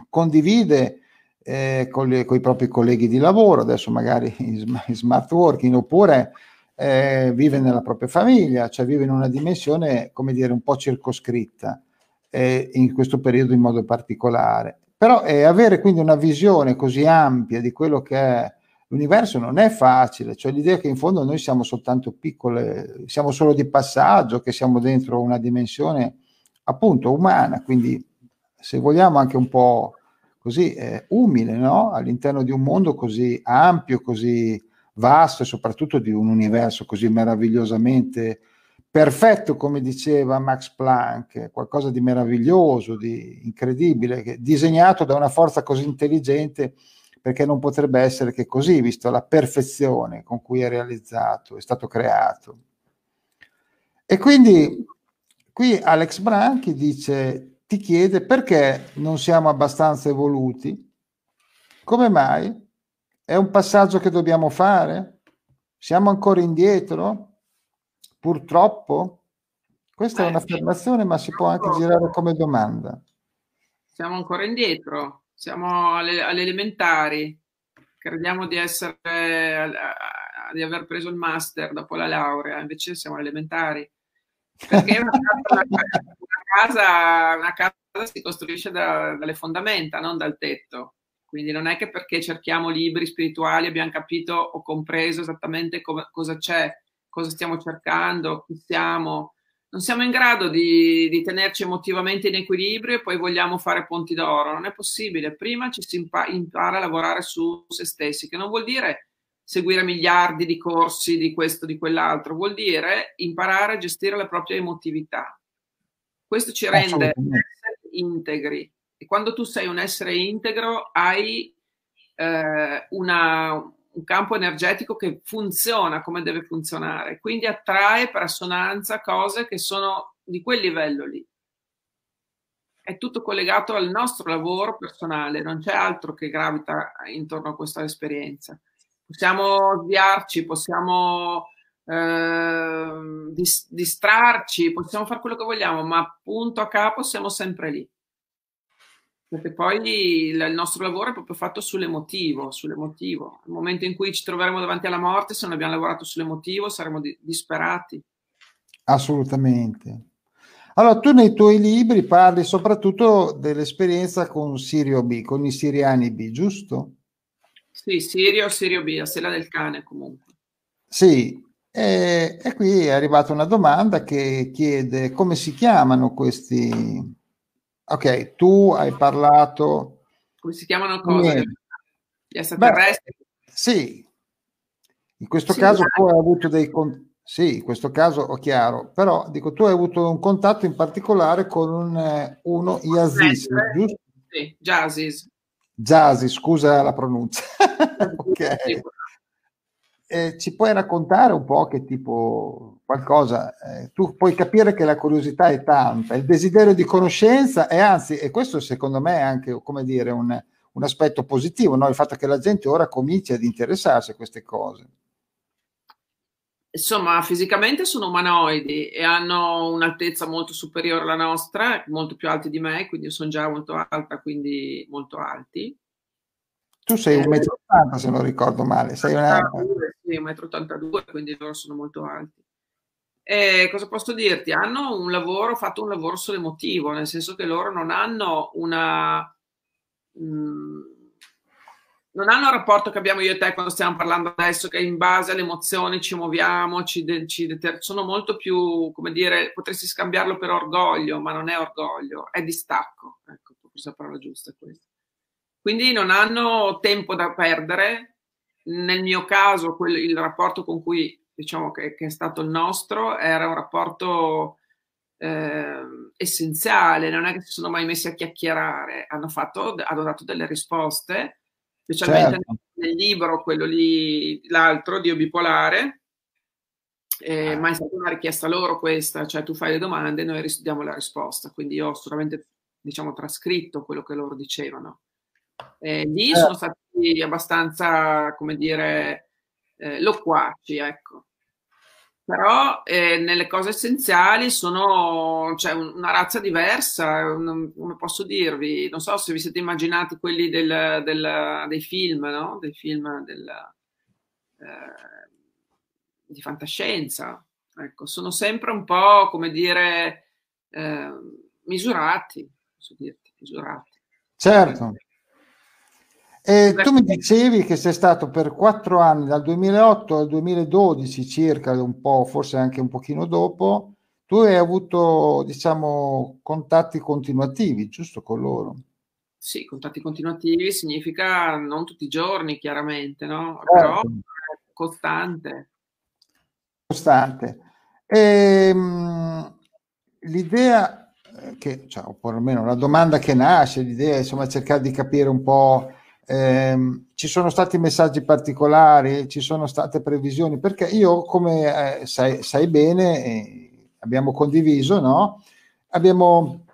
condivide eh, con, le, con, i propri colleghi di lavoro, adesso magari in, smart working, oppure eh, vive nella propria famiglia, cioè vive in una dimensione, come dire, un po' circoscritta, eh, in questo periodo in modo particolare. Però eh, avere quindi una visione così ampia di quello che è l'universo non è facile, cioè l'idea che in fondo noi siamo soltanto piccole, siamo solo di passaggio, che siamo dentro una dimensione appunto umana, quindi se vogliamo anche un po' così eh, umile, no? all'interno di un mondo così ampio, così vasto e soprattutto di un universo così meravigliosamente perfetto, come diceva Max Planck, qualcosa di meraviglioso, di incredibile, disegnato da una forza così intelligente perché non potrebbe essere che così, visto la perfezione con cui è realizzato, è stato creato. E quindi qui Alex Branchi dice, ti chiede perché non siamo abbastanza evoluti? Come mai? È un passaggio che dobbiamo fare? Siamo ancora indietro? Purtroppo? Questa è un'affermazione, ma si può anche girare come domanda. Siamo ancora indietro, siamo alle, alle elementari, crediamo di essere, di aver preso il master dopo la laurea, invece siamo elementari. Perché una casa, una casa, si costruisce da, dalle fondamenta, non dal tetto. Quindi non è che perché cerchiamo libri spirituali abbiamo capito o compreso esattamente come, cosa c'è, cosa stiamo cercando, chi siamo. Non siamo in grado di, di, tenerci emotivamente in equilibrio e poi vogliamo fare ponti d'oro. Non è possibile. Prima ci si impara, impara a lavorare su se stessi, che non vuol dire seguire miliardi di corsi di questo, di quell'altro, vuol dire imparare a gestire la propria emotività. Questo ci rende integri e quando tu sei un essere integro hai eh, una, un campo energetico che funziona come deve funzionare, quindi attrae per assonanza cose che sono di quel livello lì. È tutto collegato al nostro lavoro personale, non c'è altro che gravita intorno a questa esperienza. Possiamo sviarci, possiamo eh, distrarci, possiamo fare quello che vogliamo, ma punto a capo siamo sempre lì. Perché poi il, nostro lavoro è proprio fatto sull'emotivo, sull'emotivo. Nel momento in cui ci troveremo davanti alla morte, se non abbiamo lavorato sull'emotivo, saremo di, disperati. Assolutamente. Allora, tu nei tuoi libri parli soprattutto dell'esperienza con Sirio B, con i siriani B, giusto? Sì, Sirio, Sirio B, la sella del cane comunque. Sì, e, e qui è arrivata una domanda che chiede come si chiamano questi, Ok, tu hai parlato... Come si chiamano cose? Gli extraterrestri? sì, in questo sì, caso tu hai avuto dei... Con... Sì, in questo caso ho chiaro, però dico tu hai avuto un contatto in particolare con un, eh, uno Yazis, giusto? Sì, Jazis. Jazzy, scusa la pronuncia. ok. Eh, ci puoi raccontare un po' che tipo qualcosa, eh, tu puoi capire che la curiosità è tanta, il desiderio di conoscenza e anzi, e questo secondo me è anche, come dire, un, un aspetto positivo, no? il fatto che la gente ora cominci ad interessarsi a queste cose. Insomma, fisicamente sono umanoidi e hanno un'altezza molto superiore alla nostra, molto più alti di me, quindi sono già molto alta, quindi molto alti. Tu sei un metro ottanta, se non ricordo male. Sei una... Sì, un metro ottantadue, quindi loro sono molto alti. E cosa posso dirti? Hanno un lavoro, fatto un lavoro sull'emotivo, nel senso che loro non hanno una... Mm, non hanno il rapporto che abbiamo io e te quando stiamo parlando adesso, che in base alle emozioni ci muoviamo, ci, ci deter- sono molto più, come dire, potresti scambiarlo per orgoglio, ma non è orgoglio, è distacco. Ecco, forse la parola giusta è questa. Quindi non hanno tempo da perdere. Nel mio caso, quel, il rapporto con cui diciamo che, che, è stato il nostro era un rapporto eh, essenziale, non è che si sono mai messi a chiacchierare, hanno, fatto, hanno dato delle risposte, specialmente certo. nel, libro, quello lì, l'altro, Dio bipolare, eh, ah. ma è stata una richiesta loro questa, cioè tu fai le domande e noi diamo la risposta, quindi io ho solamente diciamo trascritto quello che loro dicevano. Eh, lì eh. sono stati abbastanza, come dire, eh, loquaci, ecco. Però eh, nelle cose essenziali sono cioè, una razza diversa, un, come posso dirvi, non so se vi siete immaginati quelli del, del, dei film, no? Dei film del, eh, di fantascienza. Ecco, sono sempre un po', come dire, eh, misurati, posso dirti, misurati. Certo. E tu mi dicevi che sei stato per quattro anni, dal 2008 al 2012 circa, un po', forse anche un pochino dopo, tu hai avuto, diciamo, contatti continuativi, giusto con loro? Sì, contatti continuativi significa non tutti i giorni, chiaramente, no? Certo. Però costante. Costante. E, ehm, l'idea che, cioè, o perlomeno la domanda che nasce, l'idea è insomma cercare di capire un po' Eh, ci sono stati messaggi particolari, ci sono state previsioni, perché io, come eh, sai, sai, bene, eh, abbiamo condiviso, no? abbiamo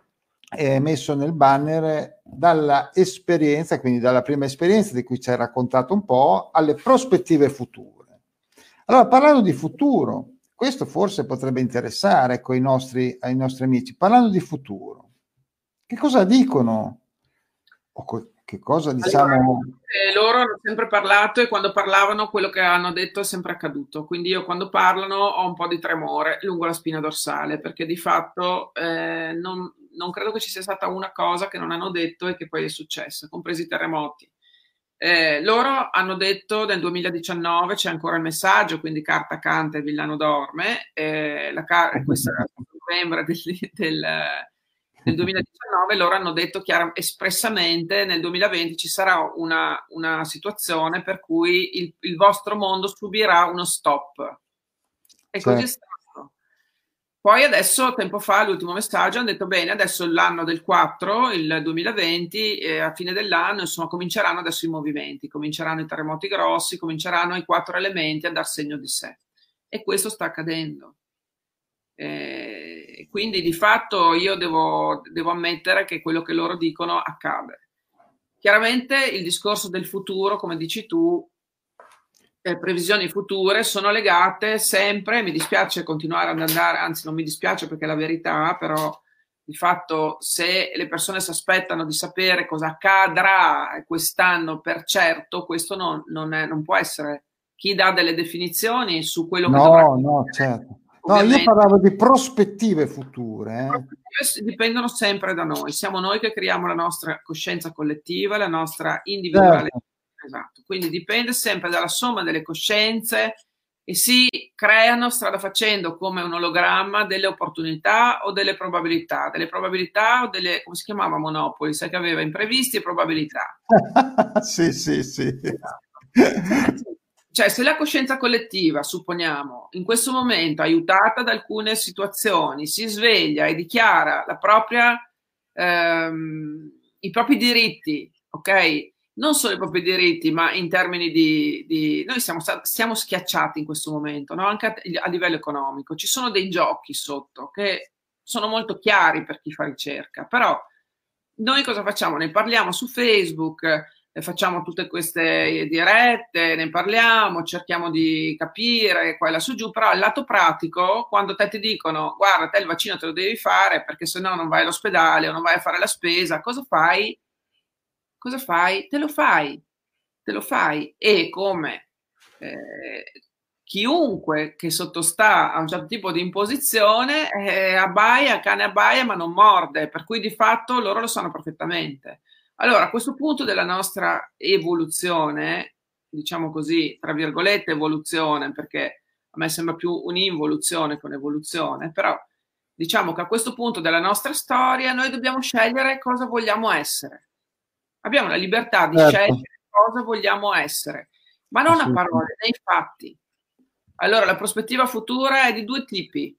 eh, messo nel banner dalla esperienza, quindi dalla prima esperienza di cui ci hai raccontato un po', alle prospettive future. Allora, parlando di futuro, questo forse potrebbe interessare ecco, ai, nostri, ai nostri amici. Parlando di futuro, che cosa dicono? O co- che cosa diciamo? Allora, eh, loro hanno sempre parlato e quando parlavano quello che hanno detto è sempre accaduto. Quindi io quando parlano ho un po' di tremore lungo la spina dorsale perché di fatto eh, non, non, credo che ci sia stata una cosa che non hanno detto e che poi è successa, compresi i terremoti. Eh, loro hanno detto nel 2019 c'è ancora il messaggio, quindi carta canta e Villano dorme. Eh, la car- questo era novembre del, del, del 2019, loro hanno detto chiaro, espressamente nel 2020 ci sarà una, una situazione per cui il, il, vostro mondo subirà uno stop. E così è stato. Poi adesso, tempo fa, l'ultimo messaggio, hanno detto bene, adesso l'anno del 4, il 2020, eh, a fine dell'anno, insomma, cominceranno adesso i movimenti, cominceranno i terremoti grossi, cominceranno i quattro elementi a dar segno di sé. E questo sta accadendo. Eh, quindi di fatto io devo, devo ammettere che quello che loro dicono accade. Chiaramente il discorso del futuro, come dici tu, eh, previsioni future sono legate sempre, mi dispiace continuare ad andare, anzi non mi dispiace perché è la verità, però di fatto se le persone si aspettano di sapere cosa accadrà quest'anno per certo, questo non, non, è, non può essere chi dà delle definizioni su quello che no, No, certo. No, io parlavo di prospettive future. Eh. Dipendono sempre da noi, siamo noi che creiamo la nostra coscienza collettiva, la nostra individuale. Certo Esatto, quindi dipende sempre dalla somma delle coscienze e si creano strada facendo come un ologramma delle opportunità o delle probabilità, delle probabilità o delle, come si chiamava Monopoli, sai che aveva imprevisti e probabilità. sì, sì, sì. Esatto. Cioè, se la coscienza collettiva, supponiamo, in questo momento, aiutata da alcune situazioni, si sveglia e dichiara propria, ehm, i propri diritti, ok? non solo i propri diritti, ma in termini di... di noi siamo, siamo, schiacciati in questo momento, no? anche a, a, livello economico. Ci sono dei giochi sotto che sono molto chiari per chi fa ricerca, però noi cosa facciamo? Ne parliamo su Facebook, facciamo tutte queste dirette, ne parliamo, cerchiamo di capire qua e là su giù, però al lato pratico, quando te ti dicono guarda, te il vaccino te lo devi fare perché se no non vai all'ospedale o non vai a fare la spesa, cosa fai? cosa fai? Te lo fai, te lo fai e come eh, chiunque che sottostà a un certo tipo di imposizione eh, abbaia, cane abbaia ma non morde, per cui di fatto loro lo sanno perfettamente. Allora, a questo punto della nostra evoluzione, diciamo così, tra virgolette evoluzione, perché a me sembra più un'involuzione che un'evoluzione, però diciamo che a questo punto della nostra storia noi dobbiamo scegliere cosa vogliamo essere. Abbiamo la libertà di certo. scegliere cosa vogliamo essere, ma non a parole, nei fatti. Allora, la prospettiva futura è di due tipi.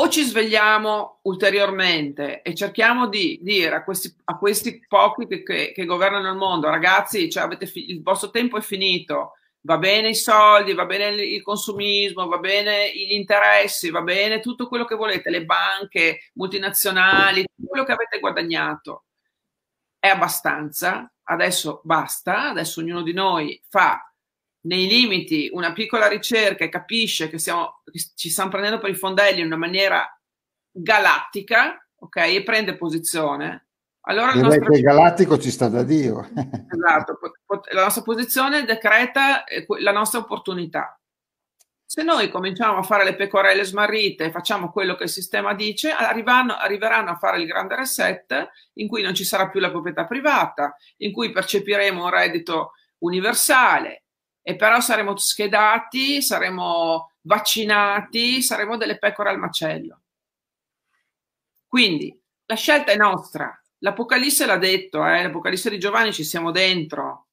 O ci svegliamo ulteriormente e cerchiamo di dire a questi, a questi pochi che, che, che, governano il mondo, ragazzi, cioè fi- il vostro tempo è finito, va bene i soldi, va bene il consumismo, va bene gli interessi, va bene tutto quello che volete, le banche multinazionali, tutto quello che avete guadagnato. È abbastanza, adesso basta, adesso ognuno di noi fa nei limiti una piccola ricerca e capisce che, siamo, che ci stiamo prendendo per i fondelli in una maniera galattica, ok, e prende posizione, allora che il galattico ci sta da Dio. esatto, la nostra posizione decreta eh, la nostra opportunità. Se noi cominciamo a fare le pecorelle smarrite e facciamo quello che il sistema dice, arriveranno, arriveranno a fare il grande reset in cui non ci sarà più la proprietà privata, in cui percepiremo un reddito universale e però saremo schedati, saremo vaccinati, saremo delle pecore al macello. Quindi la scelta è nostra. L'Apocalisse l'ha detto, eh? l'Apocalisse di Giovanni ci siamo dentro.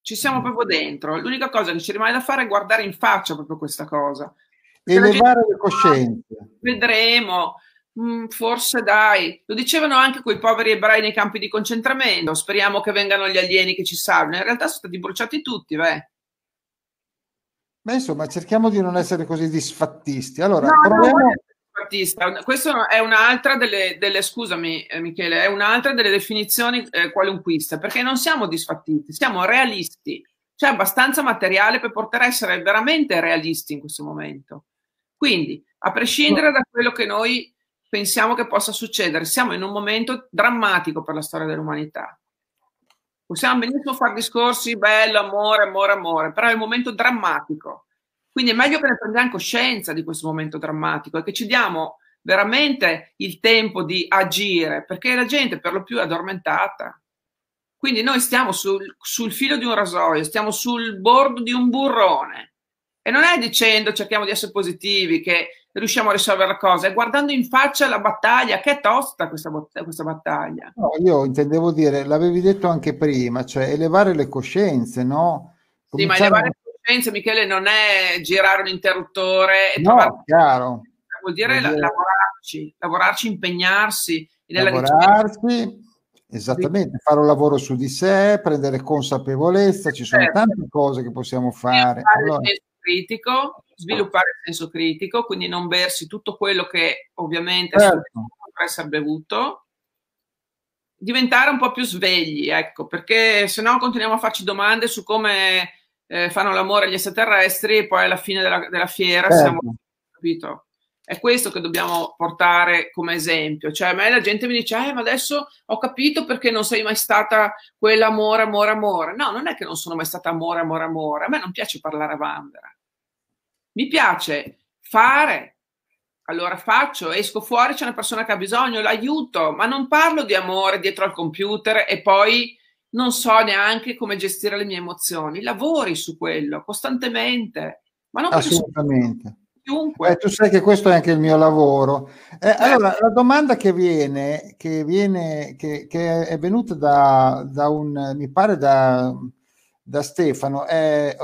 Ci siamo mm. proprio dentro. L'unica cosa che ci rimane da fare è guardare in faccia proprio questa cosa. Elevare le coscienze. Vedremo. Mm, forse dai, lo dicevano anche quei poveri ebrei nei campi di concentramento. Speriamo che vengano gli alieni che ci salvano. In realtà sono stati bruciati tutti, beh. Beh, insomma, cerchiamo di non essere così disfattisti. Allora, no, proviamo... no, questa è un'altra delle, delle, scusami eh, Michele, è un'altra delle definizioni eh, qualunquiste, perché non siamo disfattisti, siamo realisti, c'è abbastanza materiale per poter essere veramente realisti in questo momento. Quindi, a prescindere da quello che noi pensiamo che possa succedere, siamo in un momento drammatico per la storia dell'umanità. Possiamo benissimo fare discorsi bello, amore, amore, amore, però è un momento drammatico. Quindi è meglio che ne prendiamo coscienza di questo momento drammatico e che ci diamo veramente il tempo di agire, perché la gente per lo più è addormentata. Quindi noi stiamo sul, sul filo di un rasoio, stiamo sul bordo di un burrone. E non è dicendo cerchiamo di essere positivi, che riusciamo a risolvere la cosa, è guardando in faccia la battaglia, che è tosta questa, questa battaglia. No, io intendevo dire, l'avevi detto anche prima, cioè elevare le coscienze, no? Cominciare... Sì, ma elevare le coscienze, Michele, non è girare un interruttore e no, trovare... chiaro. Vuol dire, vuol dire... lavorarci, lavorarci, impegnarsi. Lavorarci, esattamente, fare un lavoro su di sé, prendere consapevolezza, ci sono certo. tante cose che possiamo fare. Allora... critico, sviluppare il senso critico, quindi non bersi tutto quello che ovviamente certo. può essere bevuto, diventare un po' più svegli, ecco, perché se no continuiamo a farci domande su come eh, fanno l'amore gli extraterrestri e poi alla fine della, della fiera certo. siamo capito? È questo che dobbiamo portare come esempio. Cioè, a me la gente mi dice, eh, ma adesso ho capito perché non sei mai stata quell'amore, amore, amore. No, non è che non sono mai stata amore, amore, amore. A me non piace parlare a vanvera. Mi piace fare. Allora faccio, esco fuori, c'è una persona che ha bisogno, l'aiuto, ma non parlo di amore dietro al computer e poi non so neanche come gestire le mie emozioni. Lavori su quello costantemente. Ma non Assolutamente. Chiunque. Eh, tu sai che questo è anche il mio lavoro. Eh, allora, la domanda che viene, che, viene, che, che è venuta da, da, un, mi pare da, da Stefano, è,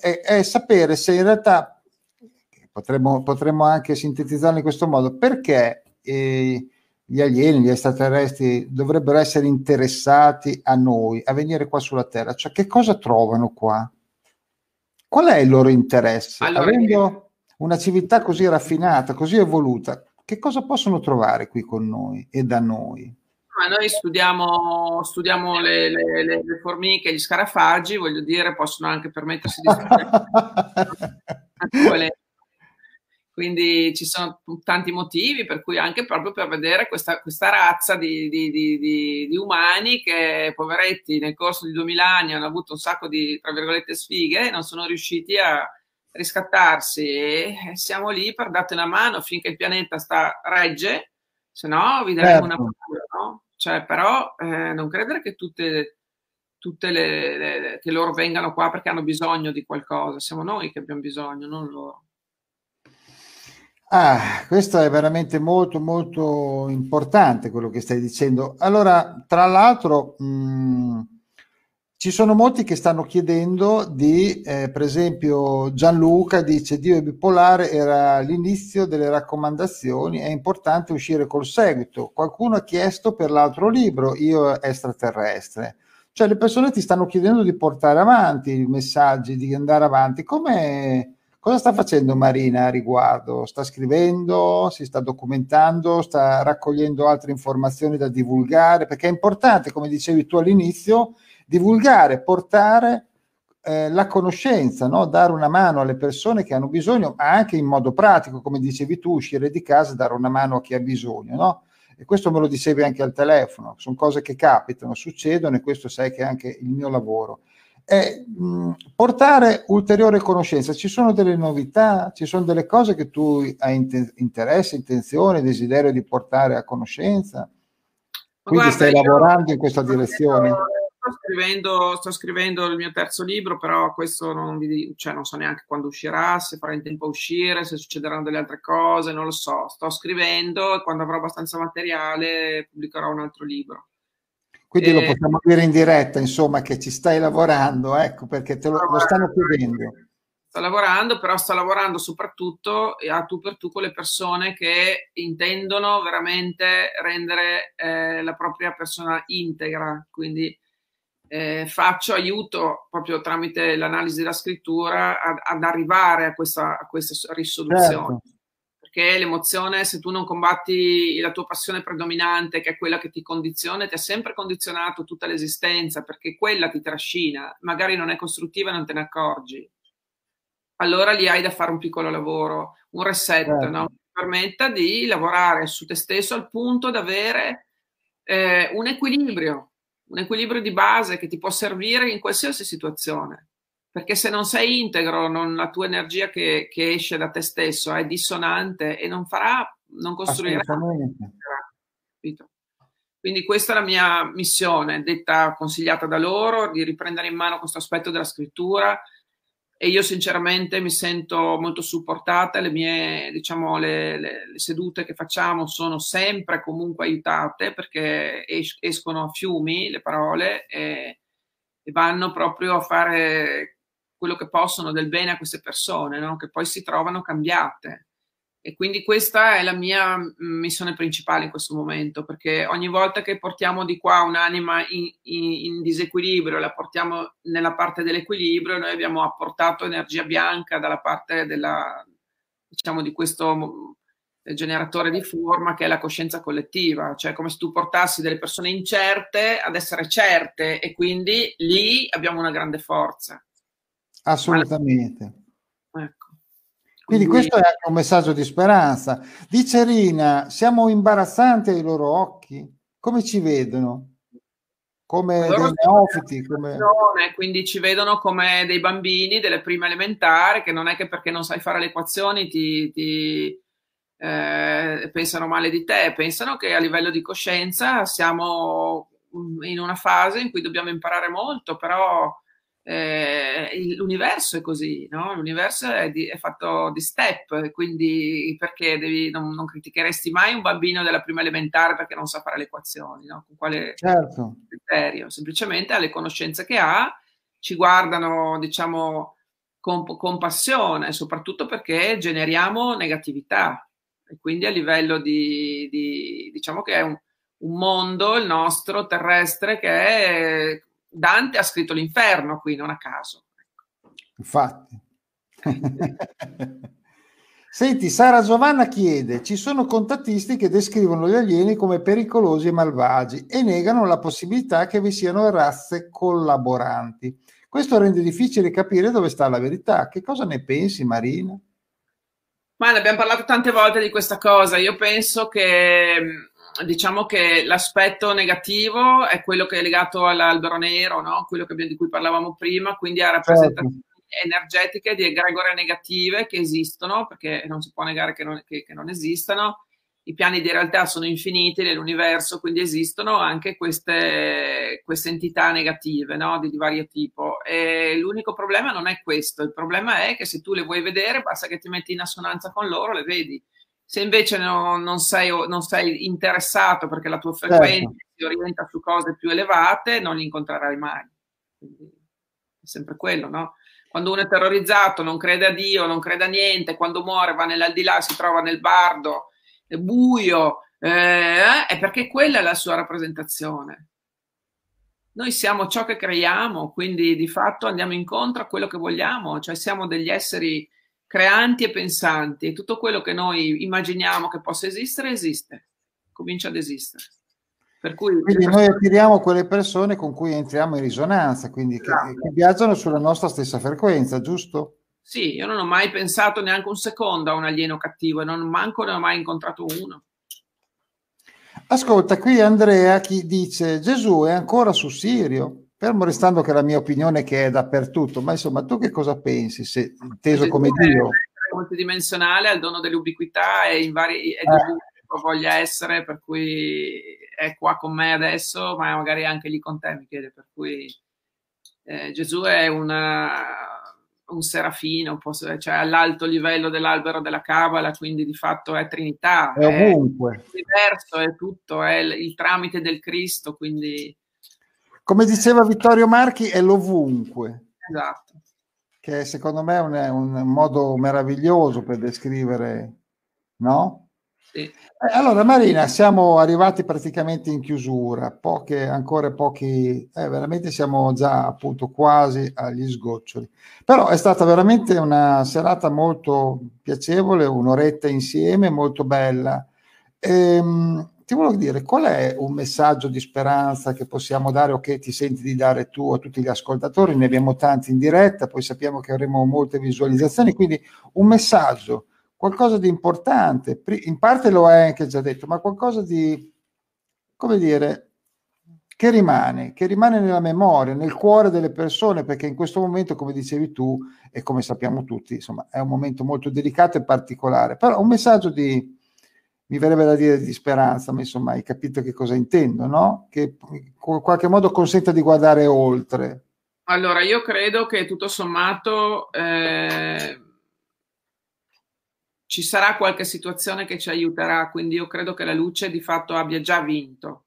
è, è sapere se in realtà, potremmo, potremmo anche sintetizzarlo in questo modo, perché eh, gli alieni, gli extraterrestri dovrebbero essere interessati a noi, a venire qua sulla Terra, cioè che cosa trovano qua? Qual è il loro interesse? Allora, Avendo una civiltà così raffinata, così evoluta, che cosa possono trovare qui con noi e da noi? Ma noi studiamo, studiamo le, le, le, formiche, gli scarafaggi, voglio dire, possono anche permettersi di studiare. Quindi ci sono tanti motivi per cui anche proprio per vedere questa, questa razza di, di, di, di, umani che, poveretti, nel corso di 2000 anni hanno avuto un sacco di, tra virgolette, sfighe e non sono riusciti a riscattarsi e siamo lì per darti una mano finché il pianeta sta regge, se no vi daremo certo. una paura, no? Cioè, però eh, non credere che tutte, tutte le, le, che loro vengano qua perché hanno bisogno di qualcosa, siamo noi che abbiamo bisogno, non loro. Ah, questo è veramente molto molto importante quello che stai dicendo. Allora, tra l'altro, mh, mm, ci sono molti che stanno chiedendo di, eh, per esempio Gianluca dice Dio è bipolare, era l'inizio delle raccomandazioni, è importante uscire col seguito. Qualcuno ha chiesto per l'altro libro, Io extraterrestre. Cioè le persone ti stanno chiedendo di portare avanti i messaggi, di andare avanti. Come, cosa sta facendo Marina a riguardo? Sta scrivendo, si sta documentando, sta raccogliendo altre informazioni da divulgare? Perché è importante, come dicevi tu all'inizio, divulgare, portare eh, la conoscenza, no? dare una mano alle persone che hanno bisogno, ma anche in modo pratico, come dicevi tu, uscire di casa e dare una mano a chi ha bisogno. No? E questo me lo dicevi anche al telefono, sono cose che capitano, succedono e questo sai che è anche il mio lavoro. E, mh, portare ulteriore conoscenza, ci sono delle novità, ci sono delle cose che tu hai inter- interesse, intenzione, desiderio di portare a conoscenza? Quindi Guarda, stai lavorando in questa direzione? Sto scrivendo, sto scrivendo il mio terzo libro, però questo non, vi, cioè non so neanche quando uscirà, se farà in tempo a uscire, se succederanno delle altre cose, non lo so. Sto scrivendo e quando avrò abbastanza materiale pubblicherò un altro libro. Quindi e... lo possiamo dire in diretta, insomma, che ci stai lavorando, ecco, perché te lo, lo stanno chiedendo. Sto lavorando, però sto lavorando soprattutto a tu per tu con le persone che intendono veramente rendere eh, la propria persona integra, quindi eh, faccio aiuto proprio tramite l'analisi della scrittura ad, ad arrivare a questa, a questa risoluzione. Certo. Perché l'emozione, se tu non combatti la tua passione predominante, che è quella che ti condiziona, ti ha sempre condizionato tutta l'esistenza, perché quella ti trascina, magari non è costruttiva e non te ne accorgi. allora lì hai da fare un piccolo lavoro, un reset, certo. no? che permetta di lavorare su te stesso al punto da avere eh, un equilibrio, un equilibrio di base che ti può servire in qualsiasi situazione. Perché se non sei integro, non, la tua energia che, che, esce da te stesso è dissonante e non farà, non costruirà. Quindi questa è la mia missione, detta consigliata da loro, di riprendere in mano questo aspetto della scrittura e io sinceramente mi sento molto supportata, le mie, diciamo, le, le, le sedute che facciamo sono sempre comunque aiutate perché es- escono a fiumi le parole e, e vanno proprio a fare quello che possono del bene a queste persone, no? che poi si trovano cambiate. E quindi questa è la mia missione principale in questo momento, perché ogni volta che portiamo di qua un'anima in, in, in disequilibrio, la portiamo nella parte dell'equilibrio, noi abbiamo apportato energia bianca dalla parte della, diciamo, di questo generatore di forma che è la coscienza collettiva, cioè come se tu portassi delle persone incerte ad essere certe e quindi lì abbiamo una grande forza. Assolutamente. Ecco. Quindi questo è anche un messaggio di speranza. Dice Rina, siamo imbarazzanti ai loro occhi? Come ci vedono? Come dei neofiti? Come... Quindi ci vedono come dei bambini delle prime elementari, che non è che perché non sai fare le equazioni ti, ti eh, pensano male di te, pensano che a livello di coscienza siamo in una fase in cui dobbiamo imparare molto, però eh, l'universo è così, no? l'universo è, di, è, fatto di step, quindi perché devi, non, non, criticheresti mai un bambino della prima elementare perché non sa fare le equazioni, no? con quale certo. criterio? Semplicemente ha le conoscenze che ha, ci guardano, diciamo, con, con passione, soprattutto perché generiamo negatività e quindi a livello di, di diciamo che è un, un mondo, il nostro terrestre, che è Dante ha scritto l'inferno qui, non a caso. Infatti. Senti, Sara Giovanna chiede, ci sono contattisti che descrivono gli alieni come pericolosi e malvagi e negano la possibilità che vi siano razze collaboranti. Questo rende difficile capire dove sta la verità. Che cosa ne pensi, Marina? Ma ne abbiamo parlato tante volte di questa cosa. Io penso che diciamo che l'aspetto negativo è quello che è legato all'albero nero, no? quello che, di cui parlavamo prima, quindi a rappresentazioni certo. energetiche di egregore negative che esistono, perché non si può negare che non, che, che non esistano. I piani di realtà sono infiniti nell'universo, quindi esistono anche queste, queste entità negative no? di, di vario tipo. E l'unico problema non è questo, il problema è che se tu le vuoi vedere, basta che ti metti in assonanza con loro, le vedi se invece no, non, sei, non, sei, interessato perché la tua frequenza certo. si orienta su cose più elevate, non li incontrerai mai. Quindi è sempre quello, no? Quando uno è terrorizzato, non crede a Dio, non crede a niente, quando muore va nell'aldilà, si trova nel bardo, è buio, eh, è perché quella è la sua rappresentazione. Noi siamo ciò che creiamo, quindi di fatto andiamo incontro a quello che vogliamo, cioè siamo degli esseri creanti e pensanti e tutto quello che noi immaginiamo che possa esistere esiste, comincia ad esistere. Per cui, quindi noi attiriamo quelle persone con cui entriamo in risonanza, quindi esatto. che, che, viaggiano sulla nostra stessa frequenza, giusto? Sì, io non ho mai pensato neanche un secondo a un alieno cattivo e non manco ne ho mai incontrato uno. Ascolta, qui Andrea chi dice Gesù è ancora su Sirio. Fermo restando che la mia opinione è che è dappertutto, ma insomma tu che cosa pensi, se inteso come Dio? È multidimensionale, ha il dono dell'ubiquità e in vari è eh. voglia essere, per cui è qua con me adesso, ma magari anche lì con te, mi chiede, per cui eh, Gesù è una, un serafino, cioè all'alto livello dell'albero della Cabala, quindi di fatto è Trinità, è ovunque. È diverso, è tutto, è il, il tramite del Cristo, quindi come diceva Vittorio Marchi, è l'ovunque. Esatto. Che secondo me è un, un modo meraviglioso per descrivere, no? Sì. Eh, allora Marina, siamo arrivati praticamente in chiusura, poche, ancora pochi, eh, veramente siamo già appunto quasi agli sgoccioli. Però è stata veramente una serata molto piacevole, un'oretta insieme, molto bella. Ehm, ti volevo dire, qual è un messaggio di speranza che possiamo dare o che ti senti di dare tu a tutti gli ascoltatori? Ne abbiamo tanti in diretta, poi sappiamo che avremo molte visualizzazioni, quindi un messaggio, qualcosa di importante, in parte lo hai anche già detto, ma qualcosa di, come dire, che rimane, che rimane nella memoria, nel cuore delle persone, perché in questo momento, come dicevi tu e come sappiamo tutti, insomma, è un momento molto delicato e particolare, però un messaggio di, mi verrebbe da dire di speranza, ma insomma hai capito che cosa intendo, no? Che in qualche modo consenta di guardare oltre. Allora, io credo che tutto sommato eh, ci sarà qualche situazione che ci aiuterà, quindi io credo che la luce di fatto abbia già vinto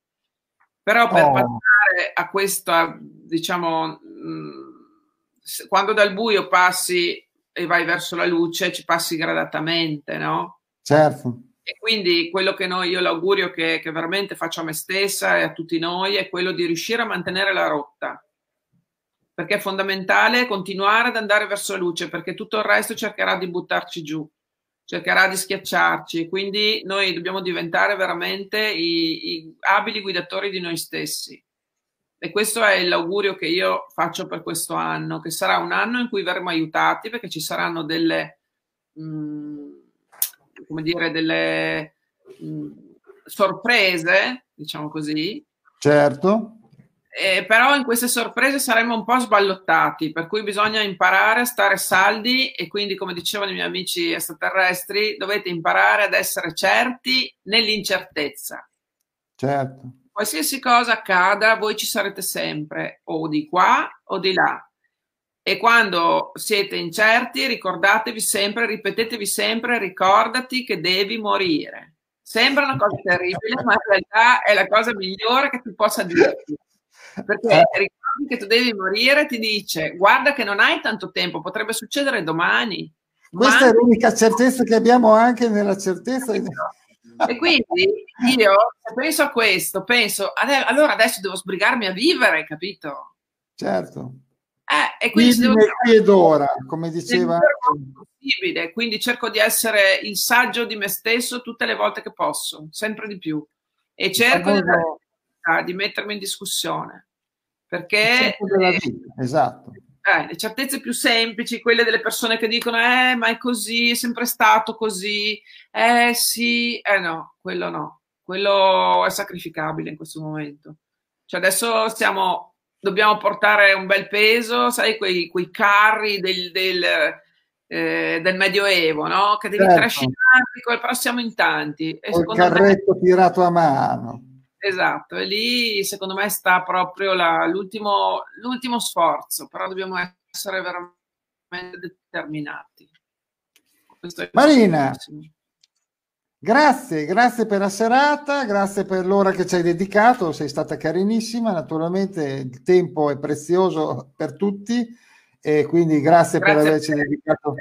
però per oh. passare a questa, diciamo, mh, mm, quando dal buio passi e vai verso la luce, ci passi gradatamente, no? Certo. E quindi quello che noi, io l'augurio che, che veramente faccio a me stessa e a tutti noi è quello di riuscire a mantenere la rotta perché è fondamentale continuare ad andare verso la luce, perché tutto il resto cercherà di buttarci giù cercherà di schiacciarci. Quindi noi dobbiamo diventare veramente i, i abili guidatori di noi stessi. E questo è l'augurio che io faccio per questo anno, che sarà un anno in cui verremo aiutati perché ci saranno delle, mh, mm, come dire, delle mh, mm, sorprese, diciamo così. Certo. Eh, però in queste sorprese saremmo un po' sballottati, per cui bisogna imparare a stare saldi e quindi, come dicevano i miei amici extraterrestri, dovete imparare ad essere certi nell'incertezza. Certo. Qualsiasi cosa accada, voi ci sarete sempre, o di qua o di là. E quando siete incerti, ricordatevi sempre, ripetetevi sempre, ricordati che devi morire. Sembra una cosa terribile, ma in realtà è la cosa migliore che ti possa dirti perché eh. ricordi che tu devi morire, ti dice guarda che non hai tanto tempo, potrebbe succedere domani. Questa ma... è l'unica certezza che abbiamo anche nella certezza. E quindi io penso a questo, penso allora adesso devo sbrigarmi a vivere, capito? Certo. Eh, e quindi, devo... qui ed ora, come diceva. Possibile, quindi cerco di essere il saggio di me stesso tutte le volte che posso, sempre di più. E cerco di di mettermi in discussione. Perché esatto. Eh, le certezze più semplici, quelle delle persone che dicono eh, ma è così, è sempre stato così, eh sì, eh no, quello no, quello è sacrificabile in questo momento. Cioè adesso stiamo, dobbiamo portare un bel peso, sai, quei, quei carri del, del, eh, del Medioevo, no? Che devi certo. trascinare, però siamo in tanti. E il carretto me... tirato a mano. Esatto, e lì secondo me sta proprio la, l'ultimo, l'ultimo sforzo, però dobbiamo essere veramente determinati. Marina, grazie, grazie per la serata, grazie per l'ora che ci hai dedicato, sei stata carinissima, naturalmente il tempo è prezioso per tutti e quindi grazie, grazie per averci dedicato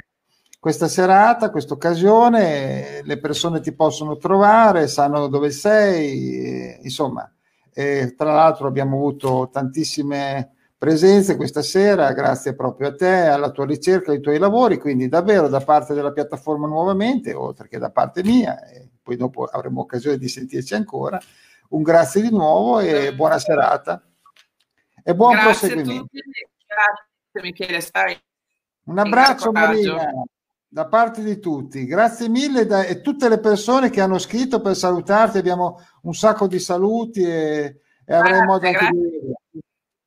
questa serata, questa occasione, le persone ti possono trovare, sanno dove sei, insomma, e tra l'altro abbiamo avuto tantissime presenze questa sera, grazie proprio a te, alla tua ricerca, ai tuoi lavori, quindi davvero da parte della piattaforma nuovamente, oltre che da parte mia, e poi dopo avremo occasione di sentirci ancora, un grazie di nuovo e buona serata e buon grazie proseguimento. Grazie Michele, stai. Un abbraccio Marina da parte di tutti. Grazie mille da, e tutte le persone che hanno scritto per salutarti. Abbiamo un sacco di saluti e, e avremo modo anche di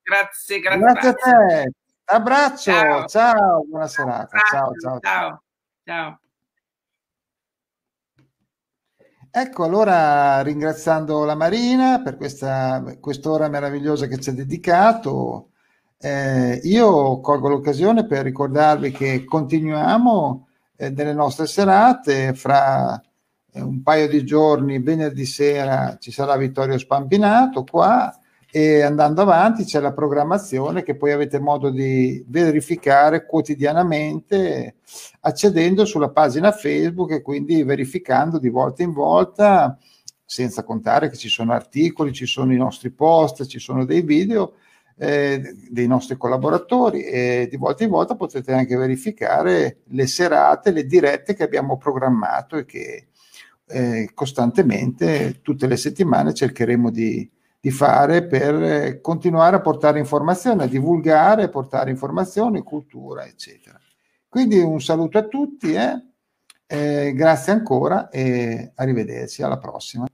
Grazie, grazie, grazie. a te. Abbraccio, ciao, ciao buona serata. Ciao, ciao. ciao. ciao. Ecco, allora ringraziando la Marina per questa quest'ora meravigliosa che ci ha dedicato, eh, io colgo l'occasione per ricordarvi che continuiamo eh, delle nostre serate. Fra eh, un paio di giorni, venerdì sera, ci sarà Vittorio Spampinato qua e andando avanti c'è la programmazione che poi avete modo di verificare quotidianamente accedendo sulla pagina Facebook e quindi verificando di volta in volta senza contare che ci sono articoli, ci sono i nostri post, ci sono dei video eh, dei nostri collaboratori e di volta in volta potete anche verificare le serate, le dirette che abbiamo programmato e che eh, costantemente, tutte le settimane cercheremo di, di fare per eh, continuare a portare informazioni, a divulgare, portare informazioni, cultura, eccetera. Quindi un saluto a tutti, eh? Eh, grazie ancora e arrivederci, alla prossima.